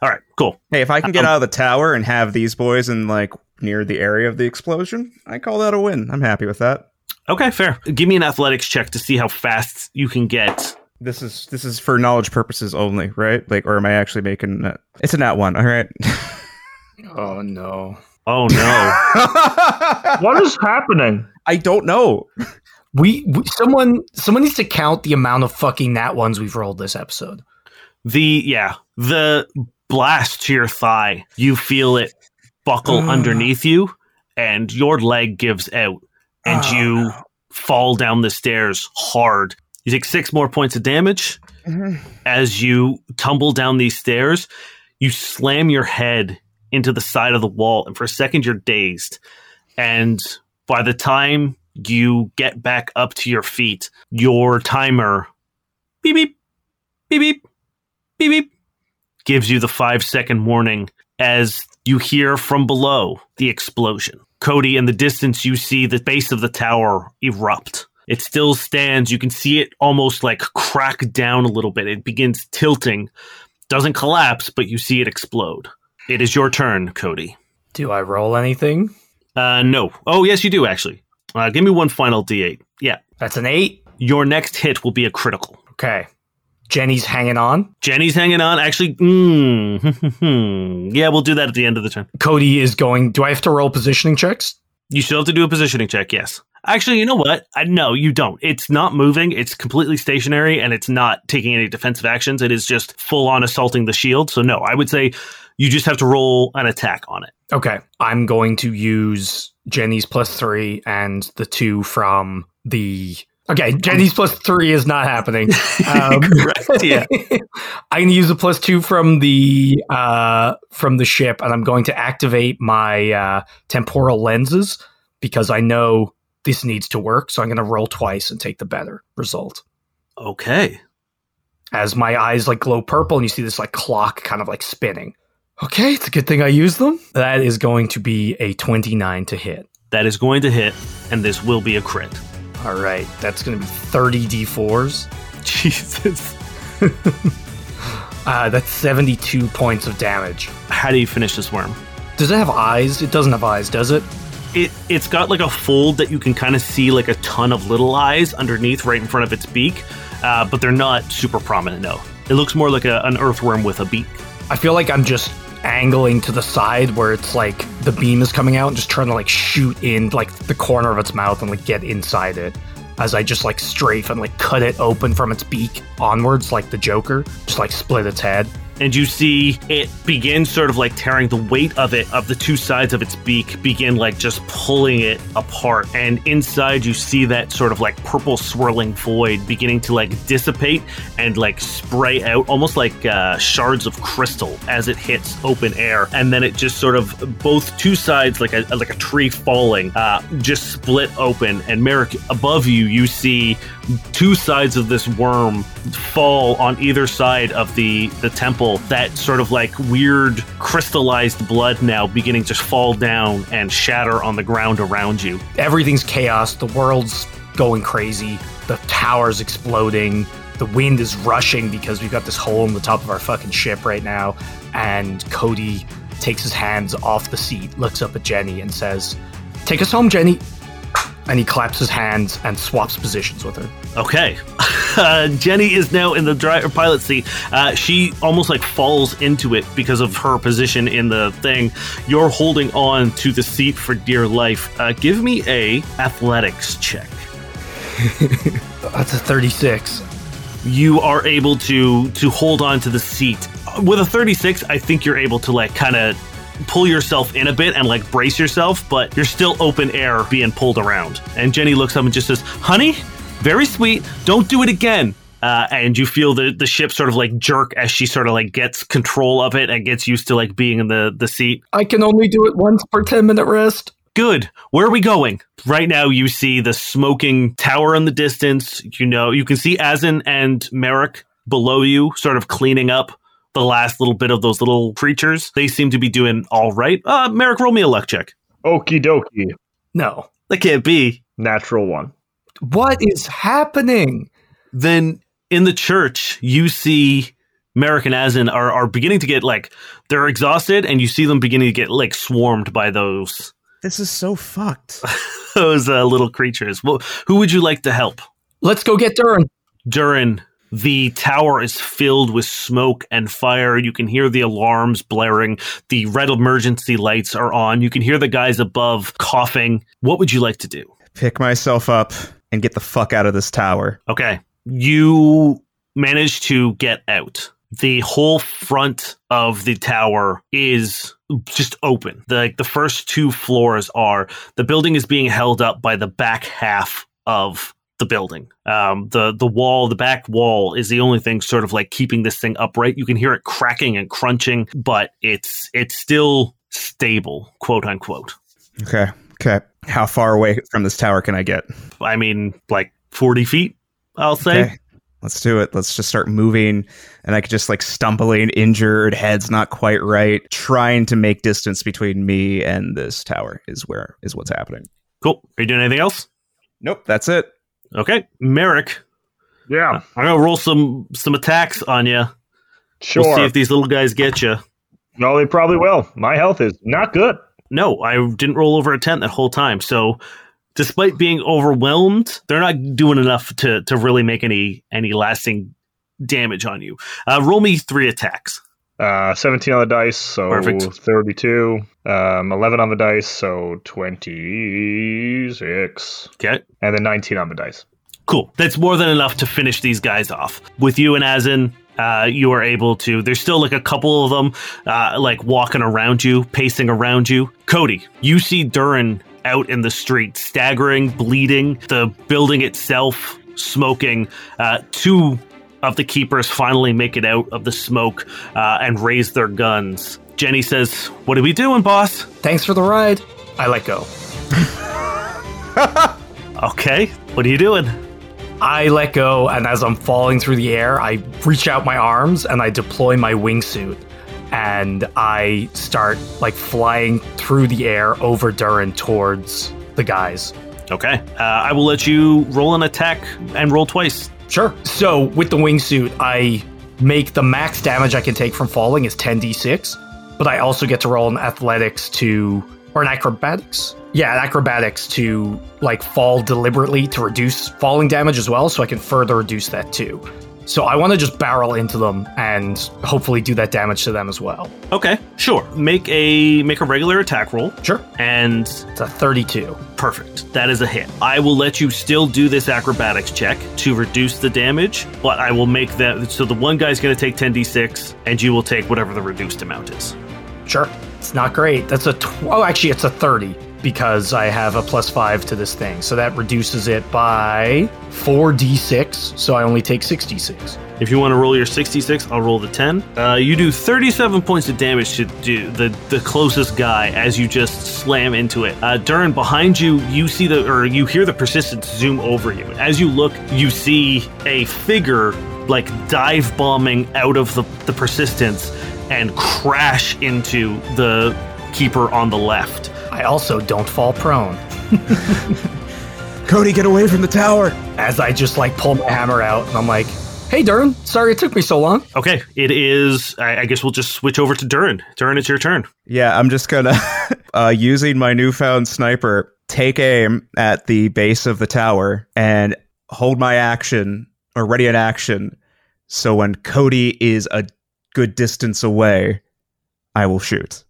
all right, cool. Hey, if I can get Um, out of the tower and have these boys in like near the area of the explosion, I call that a win. I'm happy with that. Okay, fair. Give me an athletics check to see how fast you can get. This is this is for knowledge purposes only, right? Like, or am I actually making? Uh, it's a nat one. All right. Oh no. Oh no. What is happening? I don't know. We, we someone someone needs to count the amount of fucking nat ones we've rolled this episode. The yeah, the blast to your thigh. You feel it buckle Ugh. underneath you, and your leg gives out, and Oh, you no. fall down the stairs hard. You take six more points of damage mm-hmm. as you tumble down these stairs. You slam your head into the side of the wall, and for a second you're dazed. And by the time you get back up to your feet, your timer beep beep beep beep beep beep gives you the five second warning as you hear from below the explosion. Cody, in the distance, you see the base of the tower erupt. It still stands. You can see it almost like crack down a little bit. It begins tilting. Doesn't collapse, but you see it explode. It is your turn, Cody. Do I roll anything? Uh, no. Oh, yes, you do, actually. Uh, give me one final d8. Yeah. That's an eight. Your next hit will be a critical. Okay. Jenny's hanging on. Jenny's hanging on. Actually, mm, yeah, we'll do that at the end of the turn. Cody is going. Do I have to roll positioning checks? You still have to do a positioning check, yes. Actually, you know what? I, no, you don't. It's not moving. It's completely stationary and it's not taking any defensive actions. It is just full on assaulting the shield. So, no, I would say you just have to roll an attack on it. Okay. I'm going to use Jenny's plus three and the two from the. Okay, Jenny's plus three is not happening. Um, Correct. Yeah. I'm going to use a plus two from the uh, from the ship, and I'm going to activate my uh, temporal lenses because I know this needs to work. So I'm going to roll twice and take the better result. Okay. As my eyes like glow purple, and you see this like clock kind of like spinning. Okay, it's a good thing I used them. That is going to be a 29 to hit. That is going to hit, and this will be a crit. All right, that's going to be 30 d4s. Jesus. Uh, that's 72 points of damage. How do you finish this worm? Does it have eyes? It doesn't have eyes, does it? It it's got like a fold that you can kind of see like a ton of little eyes underneath, right in front of its beak, uh, but they're not super prominent. No, it looks more like a, an earthworm with a beak. I feel like I'm just angling to the side where it's like the beam is coming out and just trying to like shoot in like the corner of its mouth and like get inside it as I just like strafe and like cut it open from its beak onwards like the Joker, just like split its head. And you see it begin sort of like tearing the weight of it, of the two sides of its beak, begin like just pulling it apart. And inside, you see that sort of like purple swirling void beginning to like dissipate and like spray out almost like uh, shards of crystal as it hits open air. And then it just sort of both two sides, like a like a tree falling, uh, just split open. And Merrick, above you, you see two sides of this worm fall on either side of the the temple that sort of like weird crystallized blood now beginning to fall down and shatter on the ground around you Everything's chaos. The world's going crazy. The tower's exploding. The wind is rushing because we've got this hole in the top of our fucking ship right now. And Cody takes his hands off the seat, looks up at Jenny, and says, Take us home, Jenny. And he claps his hands and swaps positions with her. Okay. Uh, Jenny is now in the driver pilot seat. Uh, she almost like falls into it because of her position in the thing. You're holding on to the seat for dear life. Uh, give me a athletics check. That's a 36. You are able to to hold on to the seat with a 36. I think you're able to like kind of pull yourself in a bit and like brace yourself, but you're still open air being pulled around. And Jenny looks up and just says, "Honey, very sweet. Don't do it again." Uh, and you feel the the ship sort of like jerk as she sort of like gets control of it and gets used to like being in the the seat. I can only do it once per 10 minute rest. Good. Where are we going? Right now, you see the smoking tower in the distance. You know, you can see Azin and Merrick below you, sort of cleaning up the last little bit of those little creatures. They seem to be doing all right. Uh, Merrick, roll me a luck check. Okie dokie. No. That can't be. Natural one. What is happening? Then in the church, you see Merrick and Azin are, are beginning to get like, they're exhausted, and you see them beginning to get like swarmed by those This is so fucked. those uh, little creatures. Well, who would you like to help? Let's go get Durrin. Durrin, the tower is filled with smoke and fire. You can hear the alarms blaring. The red emergency lights are on. You can hear the guys above coughing. What would you like to do? Pick myself up and get the fuck out of this tower. Okay. You manage to get out. The whole front of the tower is just open. The, like the first two floors are the building is being held up by the back half of the building. Um, the the wall, the back wall, is the only thing sort of like keeping this thing upright. You can hear it cracking and crunching, but it's it's still stable, quote unquote. Okay. Okay. How far away from this tower can I get? I mean, like forty feet, I'll say. Okay. Let's do it. Let's just start moving. And I could just like stumbling, injured, head's not quite right, trying to make distance between me and this tower is where is what's happening. Cool. Are you doing anything else? Nope, that's it. Okay, Merrick. Yeah, I'm gonna roll some some attacks on you. sure. We'll see if these little guys get you. no, they probably will. My health is not good. No, I didn't roll over a ten that whole time. So, despite being overwhelmed, they're not doing enough to to really make any any lasting damage on you. Uh, roll me three attacks. Uh, 17 on the dice, so Perfect. 32. Um, 11 on the dice, so 26. Okay. And then 19 on the dice. Cool. That's more than enough to finish these guys off. With you and Azin, uh, you are able to. There's still like a couple of them, uh, like walking around you, pacing around you. Cody, you see Durrin out in the street, staggering, bleeding. The building itself smoking. Uh, two of the keepers finally make it out of the smoke uh, and raise their guns. Jenny says, "What are we doing, boss?" Thanks for the ride. I let go. Okay. What are you doing? I let go, and as I'm falling through the air, I reach out my arms and I deploy my wingsuit. And I start like flying through the air over Durrin towards the guys. Okay. Uh, I will let you roll an attack and roll twice. Sure. So with the wingsuit, I make the max damage I can take from falling is 10d6, but I also get to roll an athletics to or an acrobatics. Yeah, an acrobatics to like fall deliberately to reduce falling damage as well, so I can further reduce that too. So I want to just barrel into them and hopefully do that damage to them as well. Okay, sure. Make a make a regular attack roll. Sure. And It's a 32. perfect. That is a hit. I will let you still do this acrobatics check to reduce the damage, but I will make that so the one guy's going to take 10d6 and you will take whatever the reduced amount is. Sure. It's not great. That's a tw- oh, actually, it's a 30 because I have a plus five to this thing. So that reduces it by 4d6. So I only take 66. If you want to roll your 66, I'll roll the 10. Uh, you do 37 points of damage to the, the closest guy as you just slam into it. Uh, Durrin, behind you, you see the, or you hear the persistence zoom over you. As you look, you see a figure like dive bombing out of the, the persistence and crash into the keeper on the left. I also don't fall prone Cody, get away from the tower. as I just like pull my hammer out and I'm like, hey, Durrin, sorry it took me so long. Okay, it is, I, I guess we'll just switch over to Durrin. Durrin, it's your turn. Yeah, I'm just gonna, uh, using my newfound sniper, take aim at the base of the tower and hold my action or ready an action. So when Cody is a good distance away, I will shoot.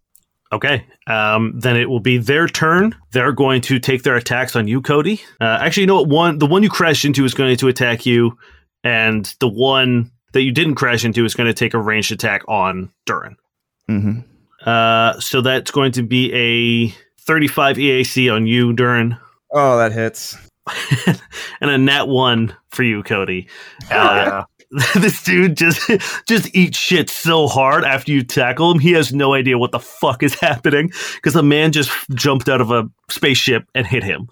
Okay. Um, then it will be their turn. They're going to take their attacks on you, Cody. Uh, actually, you know what? One, the one you crashed into is going to attack you, and the one that you didn't crash into is going to take a ranged attack on Durrin. Mm-hmm. Uh, so that's going to be a 35 EAC on you, Durrin, Oh, that hits. and a nat one for you, Cody. Uh, yeah. this dude just just eats shit so hard after you tackle him. He has no idea what the fuck is happening because the man just jumped out of a spaceship and hit him.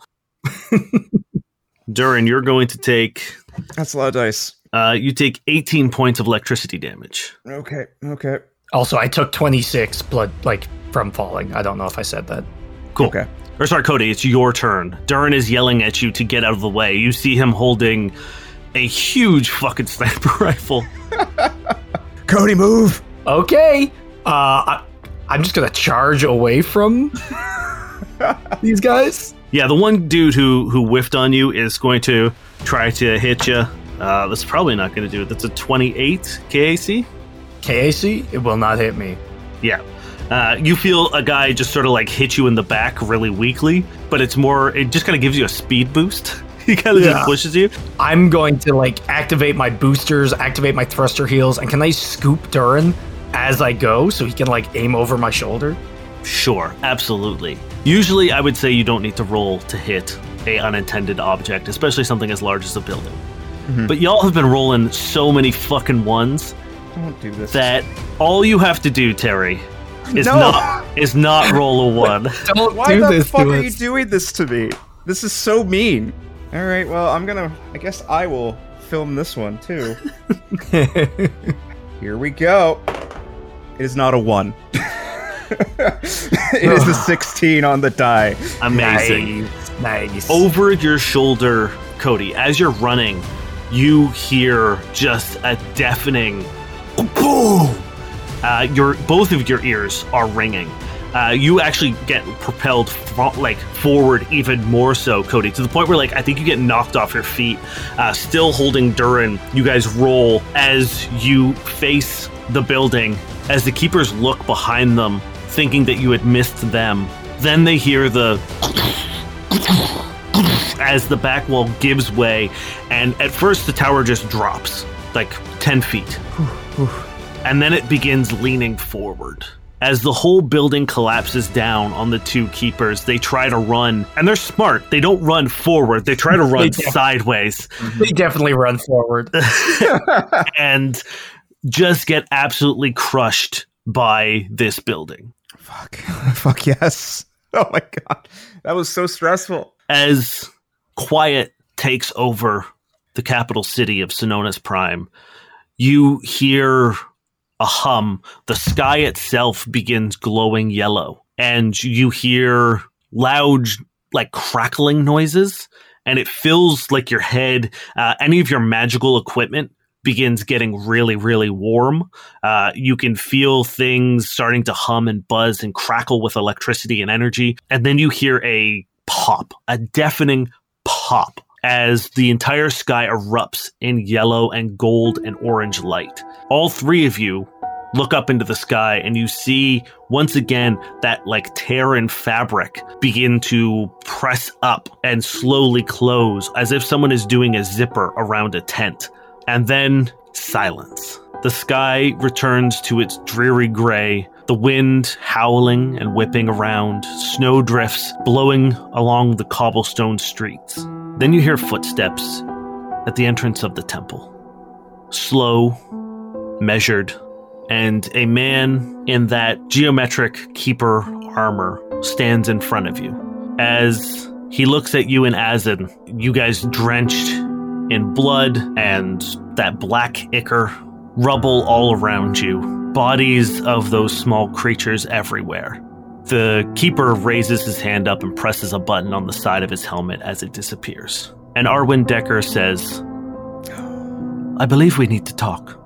Durrin, you're going to take That's a lot of dice. uh, you take 18 points of electricity damage. Okay, okay. Also, I took 26 blood, like, from falling. I don't know if I said that. Cool. Okay. Or sorry, Cody, it's your turn. Durrin is yelling at you to get out of the way. You see him holding a huge fucking sniper rifle. Cody, move. Okay. Uh, I, I'm just gonna charge away from these guys. Yeah, the one dude who who whiffed on you is going to try to hit you. Uh, that's probably not going to do it. That's a 28 KAC. KAC, it will not hit me. Yeah. Uh, you feel a guy just sort of like hit you in the back really weakly, but it's more, it just kind of gives you a speed boost. he kind of Yeah. just pushes you. I'm going to like activate my boosters, activate my thruster heels, and can I scoop Durrin as I go so he can like aim over my shoulder? Sure, absolutely. Usually, I would say you don't need to roll to hit a unintended object, especially something as large as a building. Mm-hmm. But y'all have been rolling so many fucking ones Don't do this. that all you have to do, Terry, is No. not is not roll a one. Don't Why the fuck are you doing this to me? This is so mean. All right, well, I'm gonna. I guess I will film this one too. Here we go. It is not a one. it is a 16 on the die. Amazing. Nice. nice. Over your shoulder, Cody, as you're running, you hear just a deafening boom. Uh, your both of your ears are ringing. Uh, you actually get propelled like forward even more so, Cody, to the point where like I think you get knocked off your feet. Uh, still holding Durrin, you guys roll as you face the building. As the keepers look behind them, thinking that you had missed them, then they hear the as the back wall gives way, and at first the tower just drops like 10 feet. And then it begins leaning forward. As the whole building collapses down on the two keepers, they try to run, and they're smart. They don't run forward, they try to run don't. sideways mm-hmm. they definitely run forward. and just get absolutely crushed by this building. Fuck. Fuck yes. Oh my god. That was so stressful. as quiet takes over the capital city of Synonus Prime, you hear a hum. The sky itself begins glowing yellow, and you hear loud, like crackling noises, and it feels like your head, uh, any of your magical equipment begins getting really, really warm. Uh, you can feel things starting to hum and buzz and crackle with electricity and energy. And then you hear a pop, a deafening pop as the entire sky erupts in yellow and gold and orange light. All three of you look up into the sky and you see once again that like Terran fabric begin to press up and slowly close as if someone is doing a zipper around a tent. And then silence. The sky returns to its dreary gray, the wind howling and whipping around, snow drifts blowing along the cobblestone streets. Then you hear footsteps at the entrance of the temple. Slow, measured, and a man in that geometric keeper armor stands in front of you. As he looks at you and Azin, you guys drenched in blood and that black ichor, rubble all around you, bodies of those small creatures everywhere. The keeper raises his hand up and presses a button on the side of his helmet as it disappears. And Arwen Decker says, I believe we need to talk.